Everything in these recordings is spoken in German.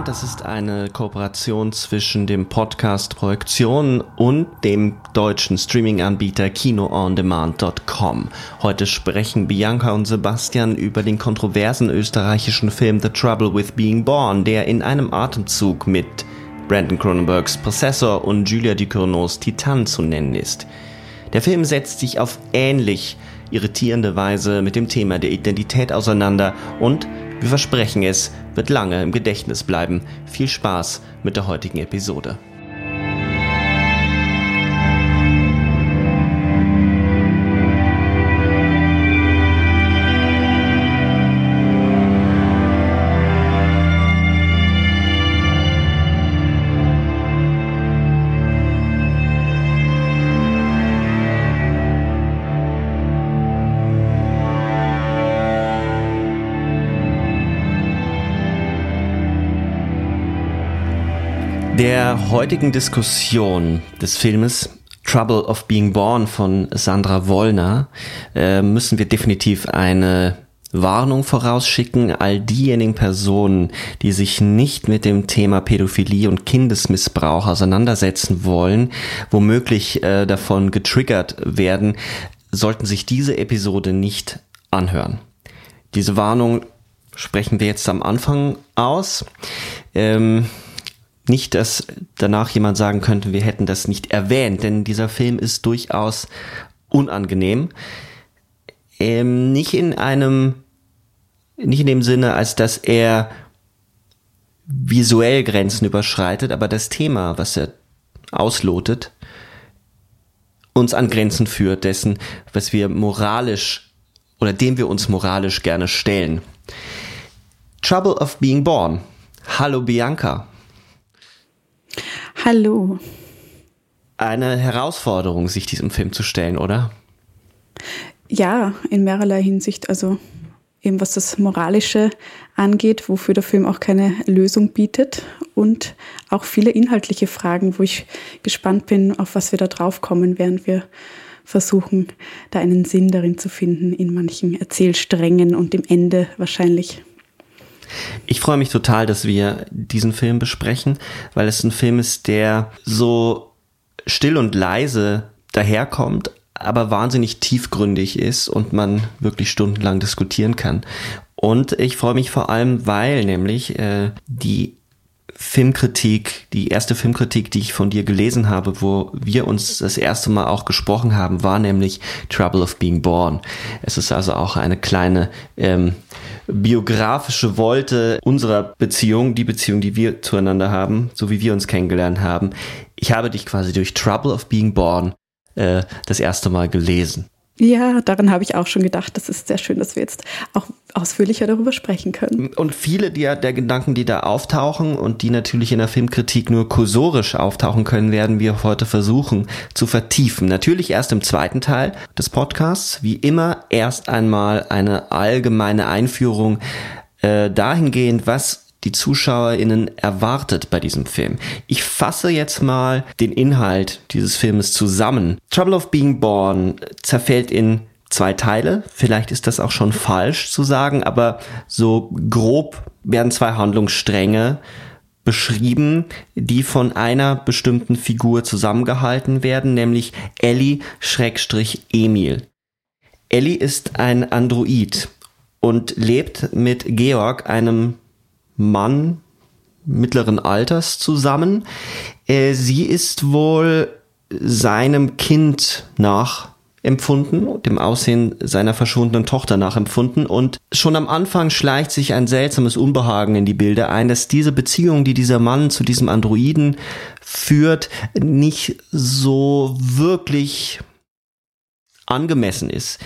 Demand, das ist eine Kooperation zwischen dem Podcast Projektion und dem deutschen Streaming-Anbieter kinoondemand.com. Heute sprechen Bianca und Sebastian über den kontroversen österreichischen Film The Trouble with Being Born, der in einem Atemzug mit Brandon Cronenbergs Prozessor und Julia Ducournau's Titan zu nennen ist. Der Film setzt sich auf ähnlich irritierende Weise mit dem Thema der Identität auseinander und wir versprechen es, wird lange im Gedächtnis bleiben. Viel Spaß mit der heutigen Episode. Heutigen Diskussion des Filmes Trouble of Being Born von Sandra Wollner äh, müssen wir definitiv eine Warnung vorausschicken, all diejenigen Personen, die sich nicht mit dem Thema Pädophilie und Kindesmissbrauch auseinandersetzen wollen, womöglich äh, davon getriggert werden, sollten sich diese Episode nicht anhören. Diese Warnung sprechen wir jetzt am Anfang aus. Ähm, nicht, dass danach jemand sagen könnte, wir hätten das nicht erwähnt, denn dieser Film ist durchaus unangenehm. Ähm, nicht in einem, nicht in dem Sinne, als dass er visuell Grenzen überschreitet, aber das Thema, was er auslotet, uns an Grenzen führt dessen, was wir moralisch oder dem wir uns moralisch gerne stellen. Trouble of Being Born. Hallo Bianca. Hallo. Eine Herausforderung, sich diesem Film zu stellen, oder? Ja, in mehrerlei Hinsicht. Also eben was das Moralische angeht, wofür der Film auch keine Lösung bietet und auch viele inhaltliche Fragen, wo ich gespannt bin, auf was wir da drauf kommen, während wir versuchen, da einen Sinn darin zu finden, in manchen Erzählsträngen und im Ende wahrscheinlich. Ich freue mich total, dass wir diesen Film besprechen, weil es ein Film ist, der so still und leise daherkommt, aber wahnsinnig tiefgründig ist und man wirklich stundenlang diskutieren kann. Und ich freue mich vor allem, weil nämlich äh, die Filmkritik, die erste Filmkritik, die ich von dir gelesen habe, wo wir uns das erste Mal auch gesprochen haben, war nämlich Trouble of Being Born. Es ist also auch eine kleine ähm, biografische Wolte unserer Beziehung, die Beziehung, die wir zueinander haben, so wie wir uns kennengelernt haben. Ich habe dich quasi durch Trouble of Being Born äh, das erste Mal gelesen. Ja, daran habe ich auch schon gedacht. Das ist sehr schön, dass wir jetzt auch ausführlicher darüber sprechen können. Und viele der, der Gedanken, die da auftauchen und die natürlich in der Filmkritik nur kursorisch auftauchen können, werden wir heute versuchen zu vertiefen. Natürlich erst im zweiten Teil des Podcasts. Wie immer erst einmal eine allgemeine Einführung äh, dahingehend, was die ZuschauerInnen erwartet bei diesem Film. Ich fasse jetzt mal den Inhalt dieses Filmes zusammen. Trouble of Being Born zerfällt in zwei Teile. Vielleicht ist das auch schon falsch zu sagen, aber so grob werden zwei Handlungsstränge beschrieben, die von einer bestimmten Figur zusammengehalten werden, nämlich Ellie Schrägstrich Emil. Ellie ist ein Android und lebt mit Georg, einem Mann mittleren Alters zusammen. Äh, sie ist wohl seinem Kind nachempfunden, dem Aussehen seiner verschwundenen Tochter nachempfunden und schon am Anfang schleicht sich ein seltsames Unbehagen in die Bilder ein, dass diese Beziehung, die dieser Mann zu diesem Androiden führt, nicht so wirklich angemessen ist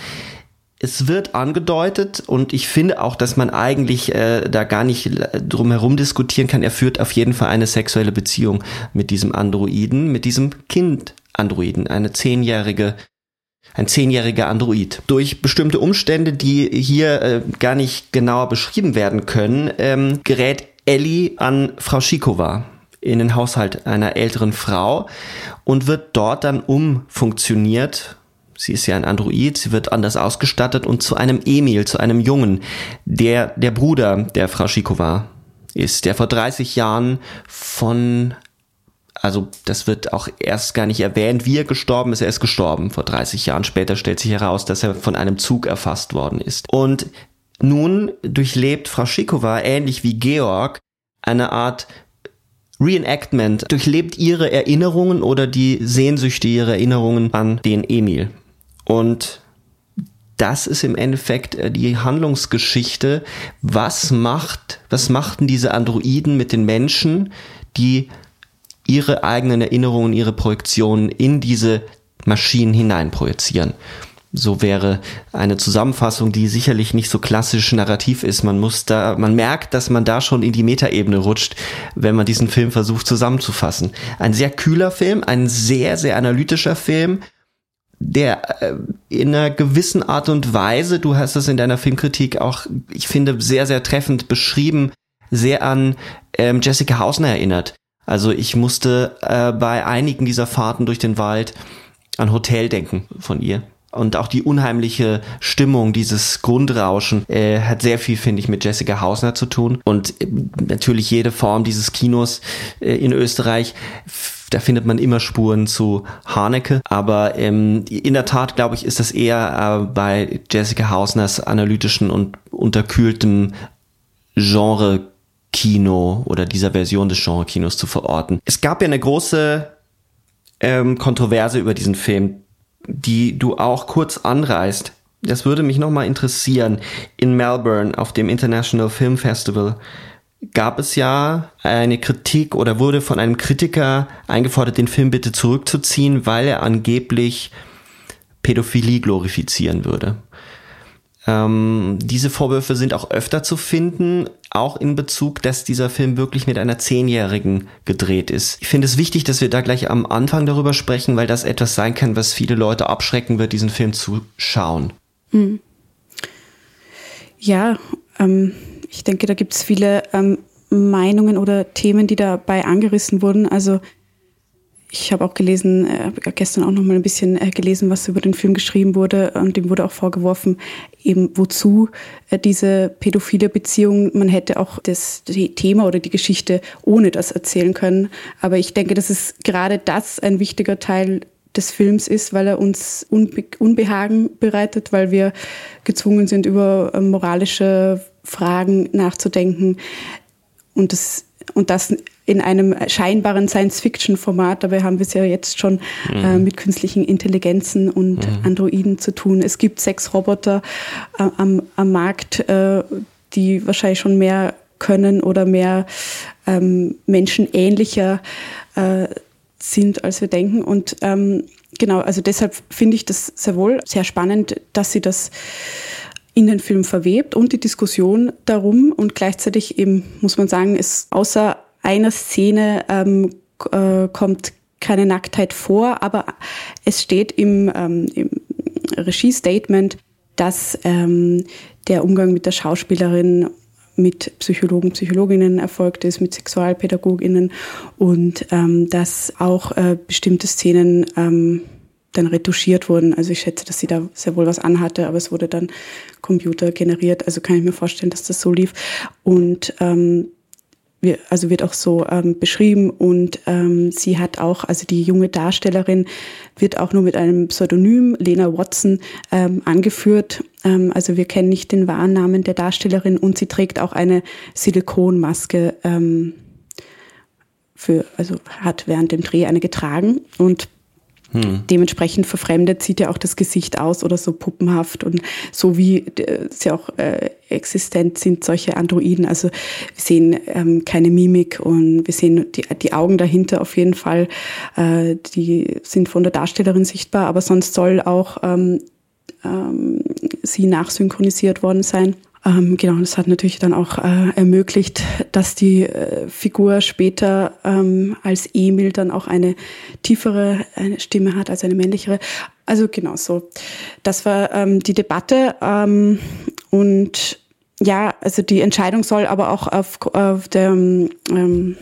es wird angedeutet und ich finde auch, dass man eigentlich äh, da gar nicht drum herum diskutieren kann. Er führt auf jeden Fall eine sexuelle Beziehung mit diesem Androiden, mit diesem Kind Androiden, eine zehnjährige ein zehnjähriger Android. Durch bestimmte Umstände, die hier äh, gar nicht genauer beschrieben werden können, ähm, gerät Ellie an Frau Schikova in den Haushalt einer älteren Frau und wird dort dann umfunktioniert. Sie ist ja ein Android, sie wird anders ausgestattet und zu einem Emil, zu einem Jungen, der der Bruder der Frau Schikova ist, der vor 30 Jahren von also das wird auch erst gar nicht erwähnt, wie er gestorben ist. Er ist gestorben vor 30 Jahren. Später stellt sich heraus, dass er von einem Zug erfasst worden ist. Und nun durchlebt Frau Schikova, ähnlich wie Georg, eine Art Reenactment, durchlebt ihre Erinnerungen oder die Sehnsüchte ihrer Erinnerungen an den Emil. Und das ist im Endeffekt äh, die Handlungsgeschichte. Was macht, was machten diese Androiden mit den Menschen, die ihre eigenen Erinnerungen, ihre Projektionen in diese Maschinen hineinprojizieren? So wäre eine Zusammenfassung, die sicherlich nicht so klassisch narrativ ist. Man muss da, man merkt, dass man da schon in die Metaebene rutscht, wenn man diesen Film versucht zusammenzufassen. Ein sehr kühler Film, ein sehr, sehr analytischer Film, der äh, in einer gewissen Art und Weise, du hast es in deiner Filmkritik auch, ich finde, sehr, sehr treffend beschrieben, sehr an ähm, Jessica Hausner erinnert. Also ich musste äh, bei einigen dieser Fahrten durch den Wald an Hotel denken von ihr. Und auch die unheimliche Stimmung, dieses Grundrauschen, äh, hat sehr viel, finde ich, mit Jessica Hausner zu tun. Und äh, natürlich jede Form dieses Kinos äh, in Österreich da findet man immer Spuren zu Haneke. Aber ähm, in der Tat, glaube ich, ist das eher äh, bei Jessica Hausners analytischen und unterkühltem Genre Kino oder dieser Version des Genre-Kinos zu verorten. Es gab ja eine große ähm, Kontroverse über diesen Film, die du auch kurz anreißt. Das würde mich nochmal interessieren. In Melbourne auf dem International Film Festival gab es ja eine Kritik oder wurde von einem Kritiker eingefordert, den Film bitte zurückzuziehen, weil er angeblich Pädophilie glorifizieren würde. Ähm, diese Vorwürfe sind auch öfter zu finden, auch in Bezug, dass dieser Film wirklich mit einer Zehnjährigen gedreht ist. Ich finde es wichtig, dass wir da gleich am Anfang darüber sprechen, weil das etwas sein kann, was viele Leute abschrecken wird, diesen Film zu schauen. Hm. Ja, ähm, ich denke, da gibt es viele ähm, Meinungen oder Themen, die dabei angerissen wurden. Also ich habe auch gelesen, äh, gestern auch noch mal ein bisschen äh, gelesen, was über den Film geschrieben wurde und dem wurde auch vorgeworfen, eben wozu äh, diese pädophile Beziehung. Man hätte auch das Thema oder die Geschichte ohne das erzählen können. Aber ich denke, dass es gerade das ein wichtiger Teil des Films ist, weil er uns Unbe Unbehagen bereitet, weil wir gezwungen sind, über äh, moralische Fragen nachzudenken. Und das, und das in einem scheinbaren Science-Fiction-Format. Dabei haben wir es ja jetzt schon mhm. äh, mit künstlichen Intelligenzen und mhm. Androiden zu tun. Es gibt sechs Roboter äh, am, am Markt, äh, die wahrscheinlich schon mehr können oder mehr ähm, menschenähnlicher äh, sind, als wir denken. Und ähm, genau, also deshalb finde ich das sehr wohl sehr spannend, dass sie das in den Film verwebt und die Diskussion darum und gleichzeitig eben muss man sagen, es außer einer Szene ähm, äh, kommt keine Nacktheit vor, aber es steht im, ähm, im Regie-Statement, dass ähm, der Umgang mit der Schauspielerin mit Psychologen, Psychologinnen erfolgt ist, mit Sexualpädagoginnen und ähm, dass auch äh, bestimmte Szenen ähm, dann retuschiert wurden. Also ich schätze, dass sie da sehr wohl was anhatte, aber es wurde dann Computer generiert. Also kann ich mir vorstellen, dass das so lief. Und ähm, wir, also wird auch so ähm, beschrieben und ähm, sie hat auch, also die junge Darstellerin wird auch nur mit einem Pseudonym, Lena Watson, ähm, angeführt. Ähm, also wir kennen nicht den wahren Namen der Darstellerin und sie trägt auch eine Silikonmaske ähm, für, also hat während dem Dreh eine getragen und hm. Dementsprechend verfremdet sieht ja auch das Gesicht aus oder so puppenhaft und so wie äh, sie auch äh, existent sind solche Androiden. Also wir sehen ähm, keine Mimik und wir sehen die, die Augen dahinter auf jeden Fall. Äh, die sind von der Darstellerin sichtbar, aber sonst soll auch ähm, ähm, sie nachsynchronisiert worden sein. Ähm, genau, das hat natürlich dann auch äh, ermöglicht, dass die äh, Figur später ähm, als Emil dann auch eine tiefere eine Stimme hat, als eine männlichere. Also genau so. Das war ähm, die Debatte ähm, und ja, also die Entscheidung soll aber auch auf, auf der ähm,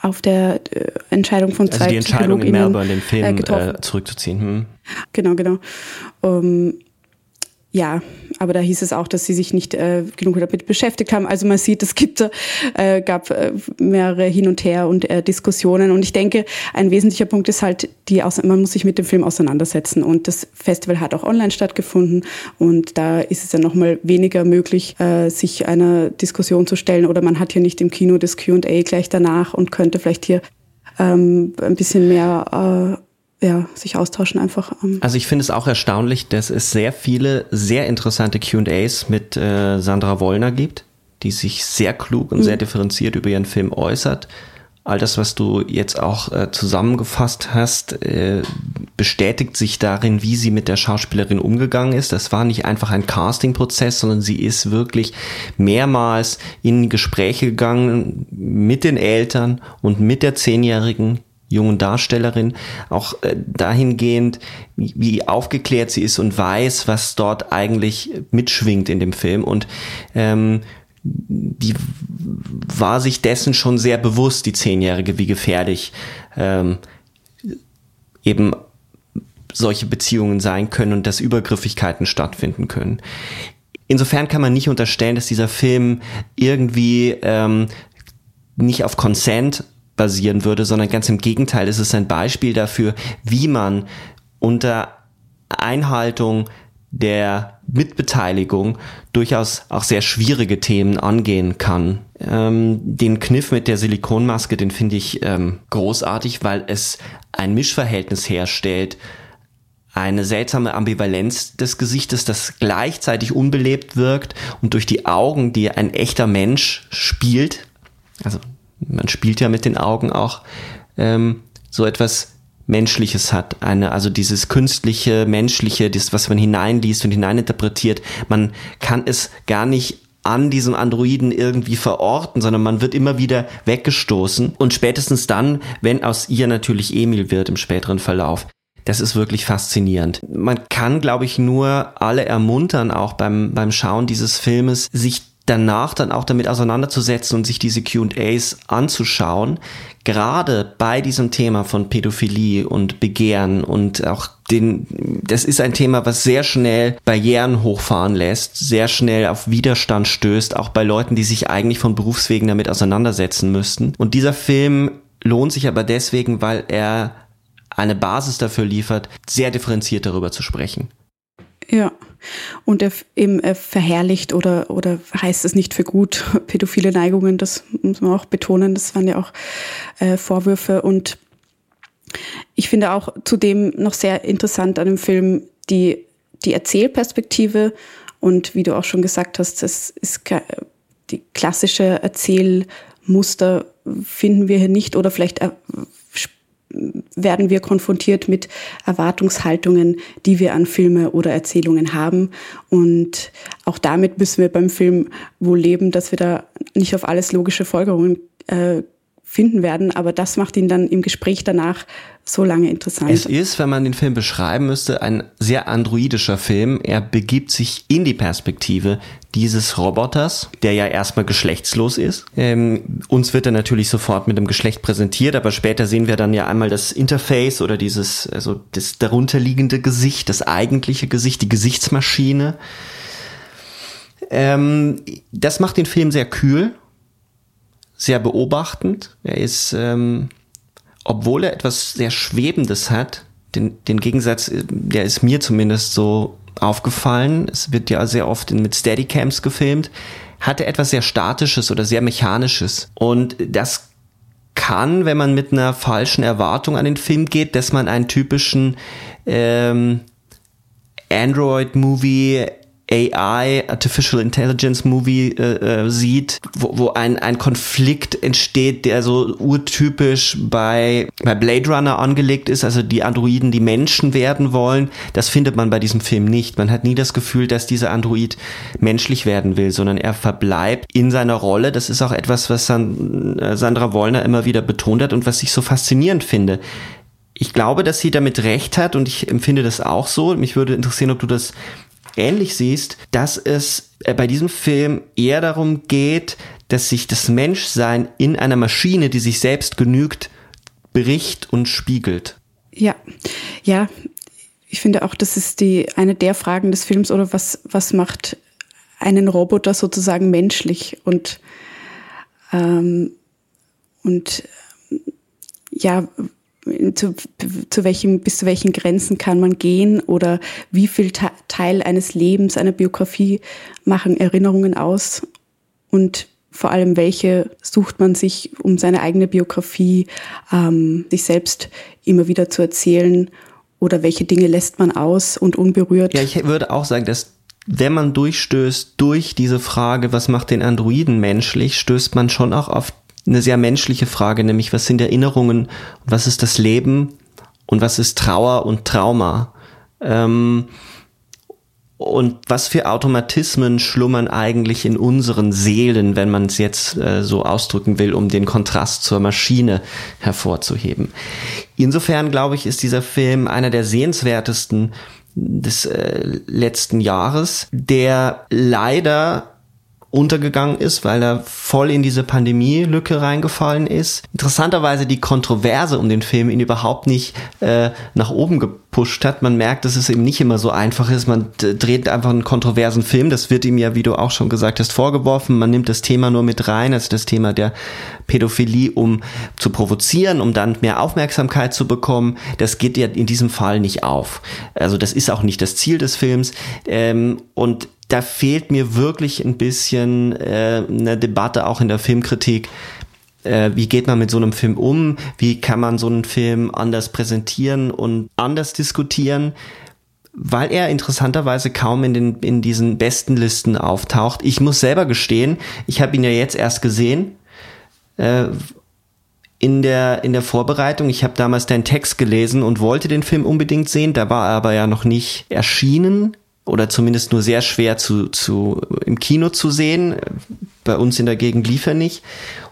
auf der äh, Entscheidung von zwei Also die Entscheidung in Melbourne, den Film äh, äh, zurückzuziehen. Hm. Genau, genau. Um, ja, aber da hieß es auch, dass sie sich nicht äh, genug damit beschäftigt haben. Also man sieht, es gibt, äh, gab äh, mehrere Hin und Her und äh, Diskussionen. Und ich denke, ein wesentlicher Punkt ist halt, die man muss sich mit dem Film auseinandersetzen. Und das Festival hat auch online stattgefunden. Und da ist es ja nochmal weniger möglich, äh, sich einer Diskussion zu stellen. Oder man hat ja nicht im Kino das Q&A gleich danach und könnte vielleicht hier ähm, ein bisschen mehr äh, ja, sich austauschen einfach. Ähm. Also ich finde es auch erstaunlich, dass es sehr viele sehr interessante Q&As mit äh, Sandra Wollner gibt, die sich sehr klug und mhm. sehr differenziert über ihren Film äußert. All das, was du jetzt auch äh, zusammengefasst hast, äh, bestätigt sich darin, wie sie mit der Schauspielerin umgegangen ist. Das war nicht einfach ein Casting-Prozess, sondern sie ist wirklich mehrmals in Gespräche gegangen mit den Eltern und mit der Zehnjährigen, jungen Darstellerin, auch äh, dahingehend, wie aufgeklärt sie ist und weiß, was dort eigentlich mitschwingt in dem Film. Und ähm, die war sich dessen schon sehr bewusst, die Zehnjährige, wie gefährlich ähm, eben solche Beziehungen sein können und dass Übergriffigkeiten stattfinden können. Insofern kann man nicht unterstellen, dass dieser Film irgendwie ähm, nicht auf Consent basieren würde, sondern ganz im Gegenteil, es ist ein Beispiel dafür, wie man unter Einhaltung der Mitbeteiligung durchaus auch sehr schwierige Themen angehen kann. Ähm, den Kniff mit der Silikonmaske, den finde ich ähm, großartig, weil es ein Mischverhältnis herstellt, eine seltsame Ambivalenz des Gesichtes, das gleichzeitig unbelebt wirkt und durch die Augen, die ein echter Mensch spielt, also man spielt ja mit den Augen auch, ähm, so etwas Menschliches hat. Eine, also dieses künstliche, menschliche, das, was man hineinliest und hineininterpretiert. Man kann es gar nicht an diesem Androiden irgendwie verorten, sondern man wird immer wieder weggestoßen. Und spätestens dann, wenn aus ihr natürlich Emil wird im späteren Verlauf. Das ist wirklich faszinierend. Man kann, glaube ich, nur alle ermuntern, auch beim, beim Schauen dieses Filmes, sich danach dann auch damit auseinanderzusetzen und sich diese QAs anzuschauen, gerade bei diesem Thema von Pädophilie und Begehren und auch den, das ist ein Thema, was sehr schnell Barrieren hochfahren lässt, sehr schnell auf Widerstand stößt, auch bei Leuten, die sich eigentlich von Berufswegen damit auseinandersetzen müssten. Und dieser Film lohnt sich aber deswegen, weil er eine Basis dafür liefert, sehr differenziert darüber zu sprechen. Ja. Und er eben er verherrlicht oder, oder heißt es nicht für gut, pädophile Neigungen, das muss man auch betonen, das waren ja auch äh, Vorwürfe. Und ich finde auch zudem noch sehr interessant an dem Film die, die Erzählperspektive. Und wie du auch schon gesagt hast, das ist die klassische Erzählmuster finden wir hier nicht oder vielleicht werden wir konfrontiert mit Erwartungshaltungen, die wir an Filme oder Erzählungen haben. Und auch damit müssen wir beim Film wohl leben, dass wir da nicht auf alles logische Folgerungen äh, finden werden, aber das macht ihn dann im Gespräch danach so lange interessant. Es ist, wenn man den Film beschreiben müsste, ein sehr androidischer Film. Er begibt sich in die Perspektive dieses Roboters, der ja erstmal geschlechtslos ist. Ähm, uns wird er natürlich sofort mit dem Geschlecht präsentiert, aber später sehen wir dann ja einmal das Interface oder dieses, also das darunterliegende Gesicht, das eigentliche Gesicht, die Gesichtsmaschine. Ähm, das macht den Film sehr kühl sehr beobachtend. Er ist, ähm, obwohl er etwas sehr Schwebendes hat, den, den Gegensatz, äh, der ist mir zumindest so aufgefallen. Es wird ja sehr oft mit Steadycams gefilmt, hat er etwas sehr Statisches oder sehr Mechanisches. Und das kann, wenn man mit einer falschen Erwartung an den Film geht, dass man einen typischen ähm, Android-Movie AI, Artificial Intelligence Movie äh, äh, sieht, wo, wo ein, ein Konflikt entsteht, der so urtypisch bei, bei Blade Runner angelegt ist, also die Androiden, die Menschen werden wollen. Das findet man bei diesem Film nicht. Man hat nie das Gefühl, dass dieser Android menschlich werden will, sondern er verbleibt in seiner Rolle. Das ist auch etwas, was San, äh, Sandra Wollner immer wieder betont hat und was ich so faszinierend finde ich glaube, dass sie damit recht hat und ich empfinde das auch so. Mich würde interessieren, ob du das ähnlich siehst, dass es äh, bei diesem Film eher darum geht, dass sich das Menschsein in einer Maschine, die sich selbst genügt, bricht und spiegelt. Ja, ja, ich finde auch, das ist die eine der Fragen des Films oder was was macht einen Roboter sozusagen menschlich und ähm, und ja zu, zu welchem, bis zu welchen Grenzen kann man gehen oder wie viel Teil eines Lebens, einer Biografie machen Erinnerungen aus und vor allem welche sucht man sich, um seine eigene Biografie ähm, sich selbst immer wieder zu erzählen oder welche Dinge lässt man aus und unberührt? Ja, ich würde auch sagen, dass wenn man durchstößt durch diese Frage, was macht den Androiden menschlich, stößt man schon auch auf eine sehr menschliche Frage, nämlich was sind Erinnerungen was ist das Leben und was ist Trauer und Trauma. Ähm, und was für Automatismen schlummern eigentlich in unseren Seelen, wenn man es jetzt äh, so ausdrücken will, um den Kontrast zur Maschine hervorzuheben. Insofern glaube ich, ist dieser Film einer der sehenswertesten des äh, letzten Jahres, der leider untergegangen ist, weil er voll in diese Pandemie-Lücke reingefallen ist. Interessanterweise die Kontroverse um den Film ihn überhaupt nicht äh, nach oben gepusht hat. Man merkt, dass es eben nicht immer so einfach ist. Man dreht einfach einen kontroversen Film. Das wird ihm ja, wie du auch schon gesagt hast, vorgeworfen. Man nimmt das Thema nur mit rein, also das Thema der Pädophilie, um zu provozieren, um dann mehr Aufmerksamkeit zu bekommen. Das geht ja in diesem Fall nicht auf. Also das ist auch nicht das Ziel des Films. Ähm, und da fehlt mir wirklich ein bisschen äh, eine Debatte auch in der Filmkritik. Äh, wie geht man mit so einem Film um? Wie kann man so einen Film anders präsentieren und anders diskutieren? Weil er interessanterweise kaum in, den, in diesen besten Listen auftaucht. Ich muss selber gestehen, ich habe ihn ja jetzt erst gesehen. Äh, in der, in der Vorbereitung. Ich habe damals deinen Text gelesen und wollte den Film unbedingt sehen. Da war er aber ja noch nicht erschienen oder zumindest nur sehr schwer zu, zu im Kino zu sehen. Bei uns in der Gegend lief er nicht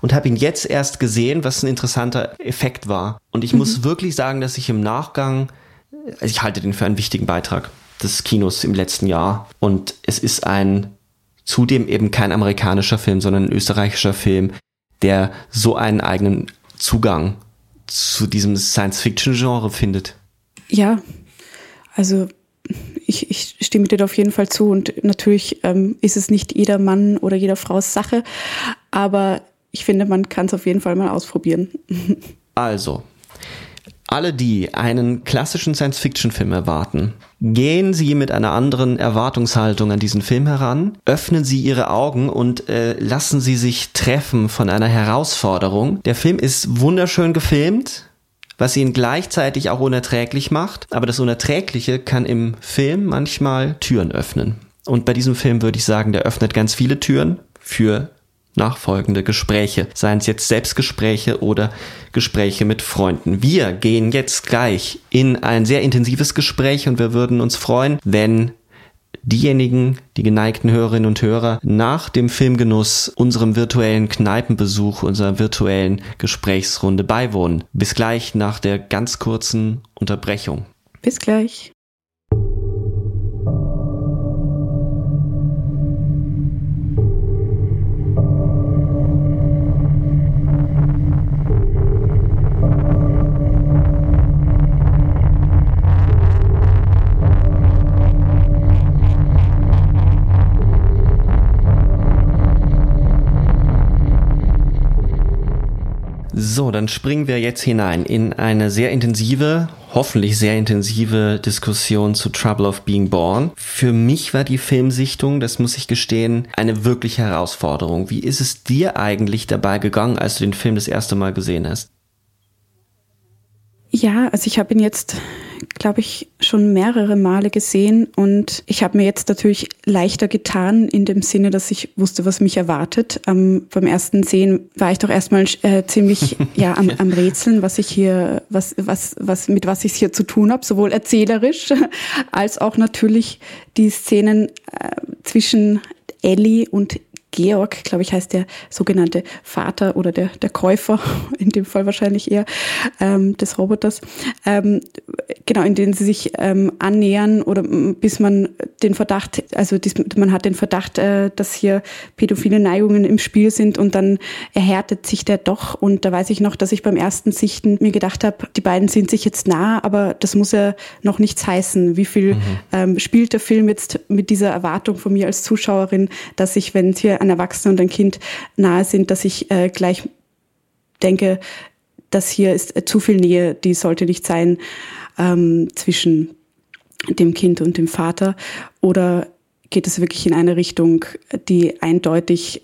und habe ihn jetzt erst gesehen, was ein interessanter Effekt war. Und ich mhm. muss wirklich sagen, dass ich im Nachgang, also ich halte den für einen wichtigen Beitrag des Kinos im letzten Jahr und es ist ein zudem eben kein amerikanischer Film, sondern ein österreichischer Film, der so einen eigenen Zugang zu diesem Science-Fiction-Genre findet. Ja, also ich, ich stimme dir da auf jeden Fall zu und natürlich ähm, ist es nicht jeder Mann oder jeder Frau's Sache, aber ich finde, man kann es auf jeden Fall mal ausprobieren. Also, alle, die einen klassischen Science-Fiction-Film erwarten, gehen Sie mit einer anderen Erwartungshaltung an diesen Film heran, öffnen Sie Ihre Augen und äh, lassen Sie sich treffen von einer Herausforderung. Der Film ist wunderschön gefilmt, was ihn gleichzeitig auch unerträglich macht. Aber das Unerträgliche kann im Film manchmal Türen öffnen. Und bei diesem Film würde ich sagen, der öffnet ganz viele Türen für nachfolgende Gespräche, seien es jetzt Selbstgespräche oder Gespräche mit Freunden. Wir gehen jetzt gleich in ein sehr intensives Gespräch und wir würden uns freuen, wenn diejenigen, die geneigten Hörerinnen und Hörer, nach dem Filmgenuss unserem virtuellen Kneipenbesuch, unserer virtuellen Gesprächsrunde beiwohnen. Bis gleich nach der ganz kurzen Unterbrechung. Bis gleich. So, dann springen wir jetzt hinein in eine sehr intensive, hoffentlich sehr intensive Diskussion zu Trouble of Being Born. Für mich war die Filmsichtung, das muss ich gestehen, eine wirkliche Herausforderung. Wie ist es dir eigentlich dabei gegangen, als du den Film das erste Mal gesehen hast? Ja, also ich habe ihn jetzt, glaube ich, schon mehrere Male gesehen und ich habe mir jetzt natürlich leichter getan in dem Sinne, dass ich wusste, was mich erwartet. Ähm, beim ersten Sehen war ich doch erstmal äh, ziemlich ja am, am Rätseln, was ich hier, was was was mit was ich hier zu tun habe, sowohl erzählerisch als auch natürlich die Szenen äh, zwischen Ellie und Georg, glaube ich, heißt der sogenannte Vater oder der, der Käufer, in dem Fall wahrscheinlich eher, ähm, des Roboters, ähm, genau, in denen sie sich ähm, annähern oder bis man den Verdacht, also dies, man hat den Verdacht, äh, dass hier pädophile Neigungen im Spiel sind und dann erhärtet sich der doch. Und da weiß ich noch, dass ich beim ersten Sichten mir gedacht habe, die beiden sind sich jetzt nah, aber das muss ja noch nichts heißen. Wie viel mhm. ähm, spielt der Film jetzt mit dieser Erwartung von mir als Zuschauerin, dass ich, wenn hier ein Erwachsener und ein Kind nahe sind, dass ich äh, gleich denke, das hier ist äh, zu viel Nähe, die sollte nicht sein ähm, zwischen dem Kind und dem Vater? Oder geht es wirklich in eine Richtung, die eindeutig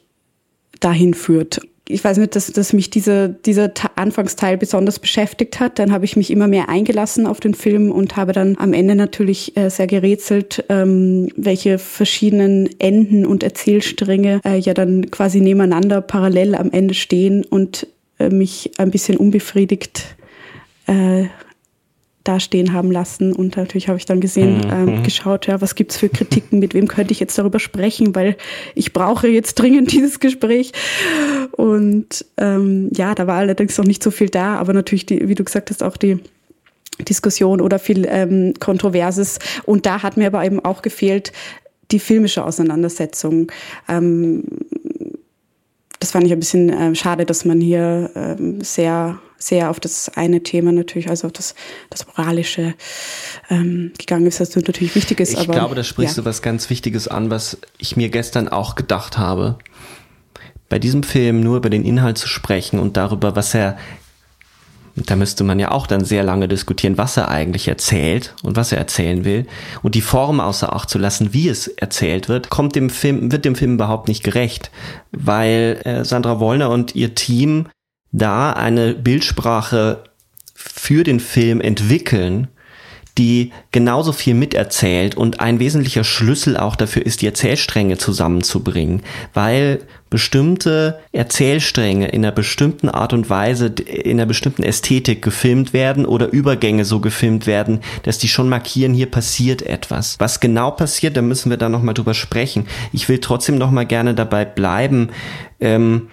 dahin führt? Ich weiß nicht, dass, dass mich dieser, dieser Anfangsteil besonders beschäftigt hat. Dann habe ich mich immer mehr eingelassen auf den Film und habe dann am Ende natürlich äh, sehr gerätselt, ähm, welche verschiedenen Enden und Erzählstränge äh, ja dann quasi nebeneinander parallel am Ende stehen und äh, mich ein bisschen unbefriedigt äh, dastehen haben lassen. Und natürlich habe ich dann gesehen, mhm. mhm. geschaut, ja, was gibt's für Kritiken, mit wem könnte ich jetzt darüber sprechen, weil ich brauche jetzt dringend dieses Gespräch. Und ähm, ja, da war allerdings noch nicht so viel da, aber natürlich, die, wie du gesagt hast, auch die Diskussion oder viel ähm, Kontroverses. Und da hat mir aber eben auch gefehlt, die filmische Auseinandersetzung. Ähm, das fand ich ein bisschen äh, schade, dass man hier ähm, sehr sehr auf das eine Thema natürlich, also auf das, das Moralische ähm, gegangen ist, das natürlich wichtig ist. Ich aber, glaube, da sprichst ja. du was ganz Wichtiges an, was ich mir gestern auch gedacht habe. Bei diesem Film nur über den Inhalt zu sprechen und darüber, was er da müsste man ja auch dann sehr lange diskutieren, was er eigentlich erzählt und was er erzählen will. Und die Form außer Acht zu lassen, wie es erzählt wird, kommt dem Film, wird dem Film überhaupt nicht gerecht. Weil äh, Sandra Wollner und ihr Team da eine Bildsprache für den Film entwickeln, die genauso viel miterzählt und ein wesentlicher Schlüssel auch dafür ist, die Erzählstränge zusammenzubringen, weil bestimmte Erzählstränge in einer bestimmten Art und Weise, in einer bestimmten Ästhetik gefilmt werden oder Übergänge so gefilmt werden, dass die schon markieren, hier passiert etwas. Was genau passiert, da müssen wir dann nochmal drüber sprechen. Ich will trotzdem nochmal gerne dabei bleiben, ähm,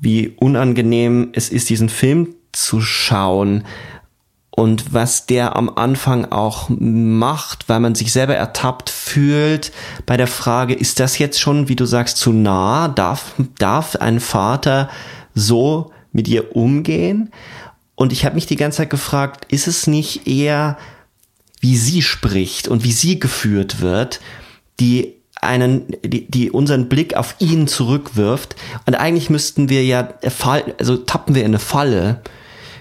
wie unangenehm es ist, diesen Film zu schauen und was der am Anfang auch macht, weil man sich selber ertappt fühlt bei der Frage, ist das jetzt schon, wie du sagst, zu nah? Darf, darf ein Vater so mit ihr umgehen? Und ich habe mich die ganze Zeit gefragt, ist es nicht eher, wie sie spricht und wie sie geführt wird, die einen, die, die unseren Blick auf ihn zurückwirft. Und eigentlich müssten wir ja, also tappen wir in eine Falle.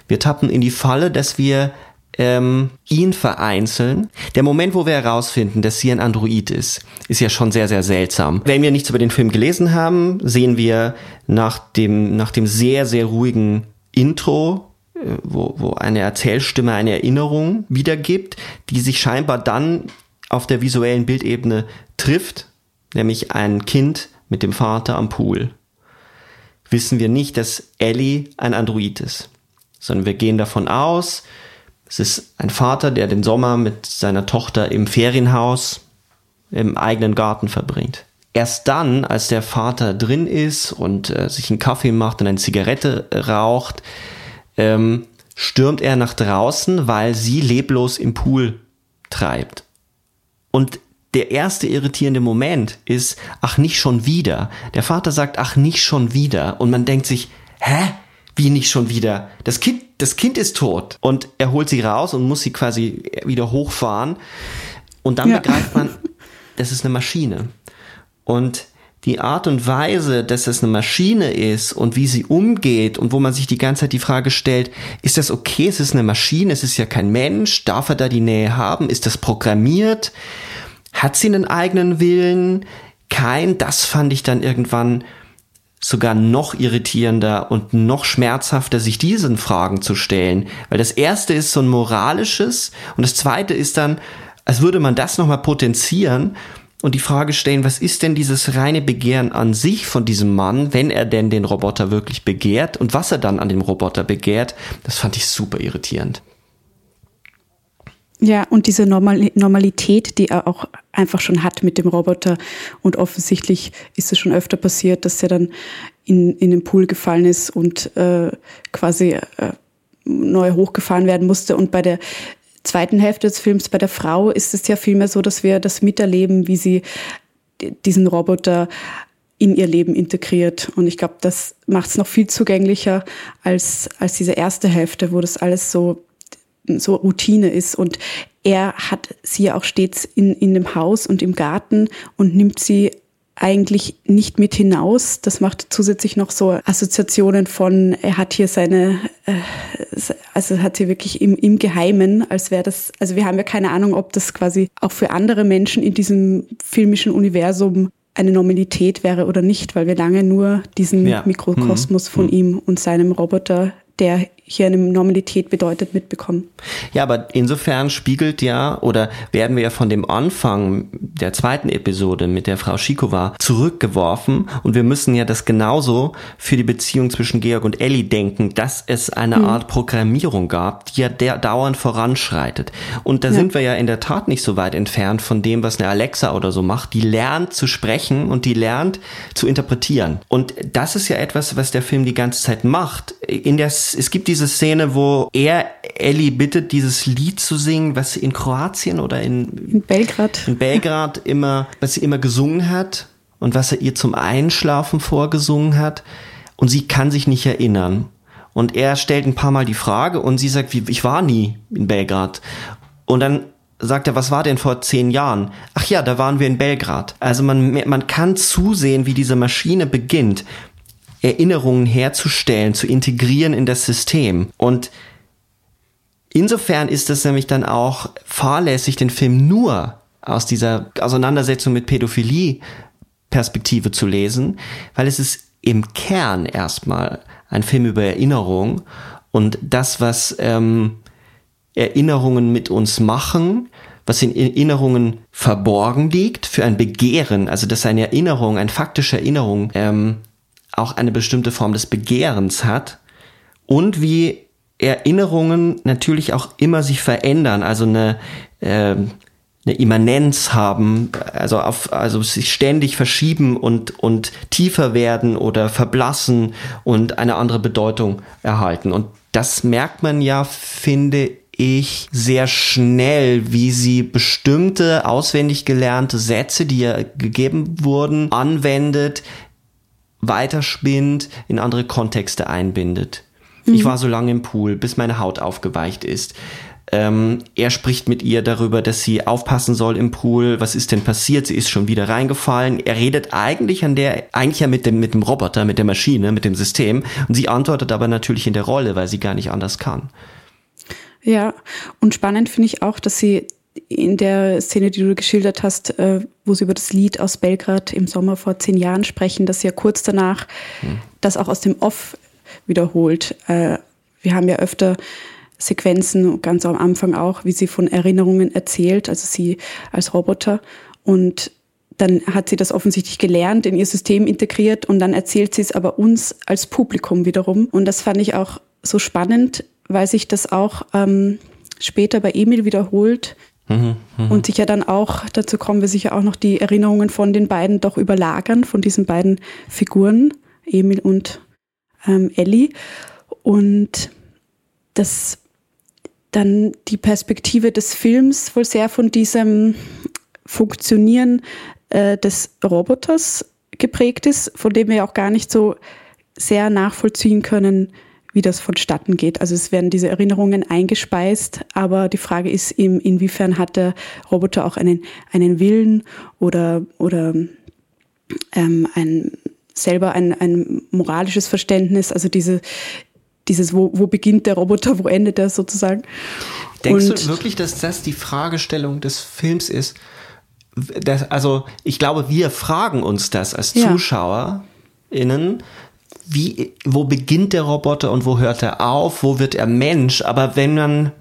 Wir tappen in die Falle, dass wir ähm, ihn vereinzeln. Der Moment, wo wir herausfinden, dass sie ein Android ist, ist ja schon sehr, sehr seltsam. Wenn wir nichts über den Film gelesen haben, sehen wir nach dem, nach dem sehr, sehr ruhigen Intro, äh, wo, wo eine Erzählstimme eine Erinnerung wiedergibt, die sich scheinbar dann auf der visuellen Bildebene trifft nämlich ein Kind mit dem Vater am Pool, wissen wir nicht, dass Ellie ein Android ist, sondern wir gehen davon aus, es ist ein Vater, der den Sommer mit seiner Tochter im Ferienhaus im eigenen Garten verbringt. Erst dann, als der Vater drin ist und äh, sich einen Kaffee macht und eine Zigarette raucht, ähm, stürmt er nach draußen, weil sie leblos im Pool treibt. Und der erste irritierende Moment ist, ach nicht schon wieder. Der Vater sagt, ach nicht schon wieder. Und man denkt sich, hä? Wie nicht schon wieder? Das Kind, das Kind ist tot. Und er holt sie raus und muss sie quasi wieder hochfahren. Und dann ja. begreift man, das ist eine Maschine. Und die Art und Weise, dass es eine Maschine ist und wie sie umgeht und wo man sich die ganze Zeit die Frage stellt, ist das okay? Es ist eine Maschine, es ist ja kein Mensch, darf er da die Nähe haben? Ist das programmiert? Hat sie einen eigenen Willen? Kein, das fand ich dann irgendwann sogar noch irritierender und noch schmerzhafter, sich diesen Fragen zu stellen. Weil das erste ist so ein moralisches und das zweite ist dann, als würde man das nochmal potenzieren und die Frage stellen, was ist denn dieses reine Begehren an sich von diesem Mann, wenn er denn den Roboter wirklich begehrt und was er dann an dem Roboter begehrt, das fand ich super irritierend. Ja, und diese Normal Normalität, die er auch einfach schon hat mit dem Roboter. Und offensichtlich ist es schon öfter passiert, dass er dann in, in den Pool gefallen ist und äh, quasi äh, neu hochgefahren werden musste. Und bei der zweiten Hälfte des Films, bei der Frau, ist es ja vielmehr so, dass wir das miterleben, wie sie diesen Roboter in ihr Leben integriert. Und ich glaube, das macht es noch viel zugänglicher als, als diese erste Hälfte, wo das alles so so Routine ist. Und er hat sie ja auch stets in, in dem Haus und im Garten und nimmt sie eigentlich nicht mit hinaus. Das macht zusätzlich noch so Assoziationen von, er hat hier seine, äh, also hat sie wirklich im, im Geheimen, als wäre das, also wir haben ja keine Ahnung, ob das quasi auch für andere Menschen in diesem filmischen Universum eine Normalität wäre oder nicht, weil wir lange nur diesen ja. Mikrokosmos mhm. von mhm. ihm und seinem Roboter der hier eine Normalität bedeutet, mitbekommen. Ja, aber insofern spiegelt ja oder werden wir ja von dem Anfang der zweiten Episode mit der Frau Schikova zurückgeworfen und wir müssen ja das genauso für die Beziehung zwischen Georg und Ellie denken, dass es eine hm. Art Programmierung gab, die ja der dauernd voranschreitet. Und da ja. sind wir ja in der Tat nicht so weit entfernt von dem, was eine Alexa oder so macht. Die lernt zu sprechen und die lernt zu interpretieren. Und das ist ja etwas, was der Film die ganze Zeit macht. In der, es gibt diese Szene, wo er Ellie bittet, dieses Lied zu singen, was sie in Kroatien oder in, in Belgrad, in Belgrad immer, was sie immer gesungen hat und was er ihr zum Einschlafen vorgesungen hat. Und sie kann sich nicht erinnern. Und er stellt ein paar Mal die Frage und sie sagt, ich war nie in Belgrad. Und dann sagt er, was war denn vor zehn Jahren? Ach ja, da waren wir in Belgrad. Also man, man kann zusehen, wie diese Maschine beginnt. Erinnerungen herzustellen, zu integrieren in das System. Und insofern ist es nämlich dann auch fahrlässig, den Film nur aus dieser Auseinandersetzung mit Pädophilie Perspektive zu lesen, weil es ist im Kern erstmal ein Film über Erinnerung und das, was ähm, Erinnerungen mit uns machen, was in Erinnerungen verborgen liegt, für ein Begehren, also dass eine Erinnerung, eine faktische Erinnerung ähm, auch eine bestimmte Form des Begehrens hat und wie Erinnerungen natürlich auch immer sich verändern, also eine, äh, eine Immanenz haben, also auf, also sich ständig verschieben und, und tiefer werden oder verblassen und eine andere Bedeutung erhalten. Und das merkt man ja, finde ich, sehr schnell, wie sie bestimmte auswendig gelernte Sätze, die ja gegeben wurden, anwendet, weiterspinnt, in andere Kontexte einbindet. Mhm. Ich war so lange im Pool, bis meine Haut aufgeweicht ist. Ähm, er spricht mit ihr darüber, dass sie aufpassen soll im Pool. Was ist denn passiert? Sie ist schon wieder reingefallen. Er redet eigentlich an der, eigentlich ja mit dem, mit dem Roboter, mit der Maschine, mit dem System. Und sie antwortet aber natürlich in der Rolle, weil sie gar nicht anders kann. Ja, und spannend finde ich auch, dass sie in der Szene, die du geschildert hast, äh, wo sie über das Lied aus Belgrad im Sommer vor zehn Jahren sprechen, dass sie ja kurz danach hm. das auch aus dem Off wiederholt. Äh, wir haben ja öfter Sequenzen, ganz am Anfang auch, wie sie von Erinnerungen erzählt, also sie als Roboter. Und dann hat sie das offensichtlich gelernt, in ihr System integriert und dann erzählt sie es aber uns als Publikum wiederum. Und das fand ich auch so spannend, weil sich das auch ähm, später bei Emil wiederholt, Mhm, mh. Und sicher dann auch, dazu kommen wir sicher auch noch die Erinnerungen von den beiden doch überlagern, von diesen beiden Figuren, Emil und ähm, Ellie. Und dass dann die Perspektive des Films wohl sehr von diesem Funktionieren äh, des Roboters geprägt ist, von dem wir auch gar nicht so sehr nachvollziehen können, wie das vonstatten geht. Also es werden diese Erinnerungen eingespeist, aber die Frage ist, inwiefern hat der Roboter auch einen, einen Willen oder, oder ähm, ein, selber ein, ein moralisches Verständnis, also diese, dieses, wo, wo beginnt der Roboter, wo endet er sozusagen. Denkst Und, du wirklich, dass das die Fragestellung des Films ist? Das, also ich glaube, wir fragen uns das als ja. ZuschauerInnen, wie, wo beginnt der Roboter und wo hört er auf, wo wird er Mensch, aber wenn man,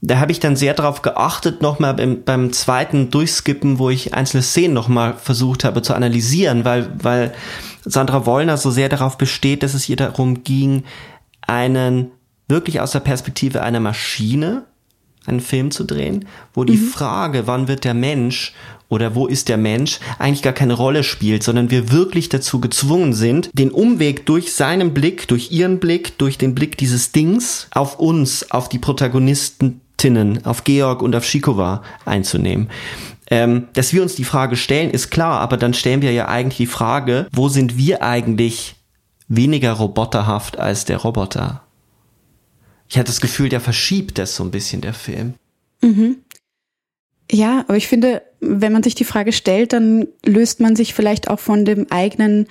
da habe ich dann sehr darauf geachtet, nochmal beim, beim zweiten Durchskippen, wo ich einzelne Szenen nochmal versucht habe zu analysieren, weil, weil Sandra Wollner so sehr darauf besteht, dass es ihr darum ging, einen wirklich aus der Perspektive einer Maschine einen Film zu drehen, wo die mhm. Frage, wann wird der Mensch oder wo ist der Mensch, eigentlich gar keine Rolle spielt, sondern wir wirklich dazu gezwungen sind, den Umweg durch seinen Blick, durch ihren Blick, durch den Blick dieses Dings auf uns, auf die Protagonistinnen, auf Georg und auf Shikova einzunehmen. Ähm, dass wir uns die Frage stellen, ist klar, aber dann stellen wir ja eigentlich die Frage, wo sind wir eigentlich weniger roboterhaft als der Roboter? Ich hatte das Gefühl, der verschiebt das so ein bisschen, der Film. Mhm. Ja, aber ich finde, wenn man sich die Frage stellt, dann löst man sich vielleicht auch von dem eigenen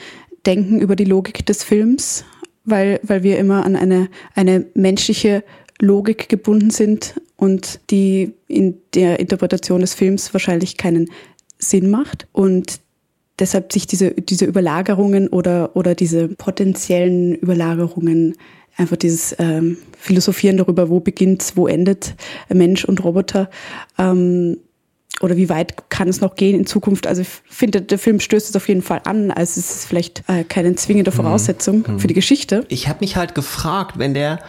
Denken über die Logik des Films, weil, weil wir immer an eine, eine menschliche Logik gebunden sind und die in der Interpretation des Films wahrscheinlich keinen Sinn macht. Und deshalb sich diese, diese Überlagerungen oder, oder diese potenziellen Überlagerungen einfach dieses ähm, Philosophieren darüber, wo beginnt, wo endet Mensch und Roboter. Ähm, oder wie weit kann es noch gehen in Zukunft? Also ich finde, der Film stößt es auf jeden Fall an, als es ist vielleicht äh, keine zwingende Voraussetzung mhm. für die Geschichte. Ich habe mich halt gefragt, wenn der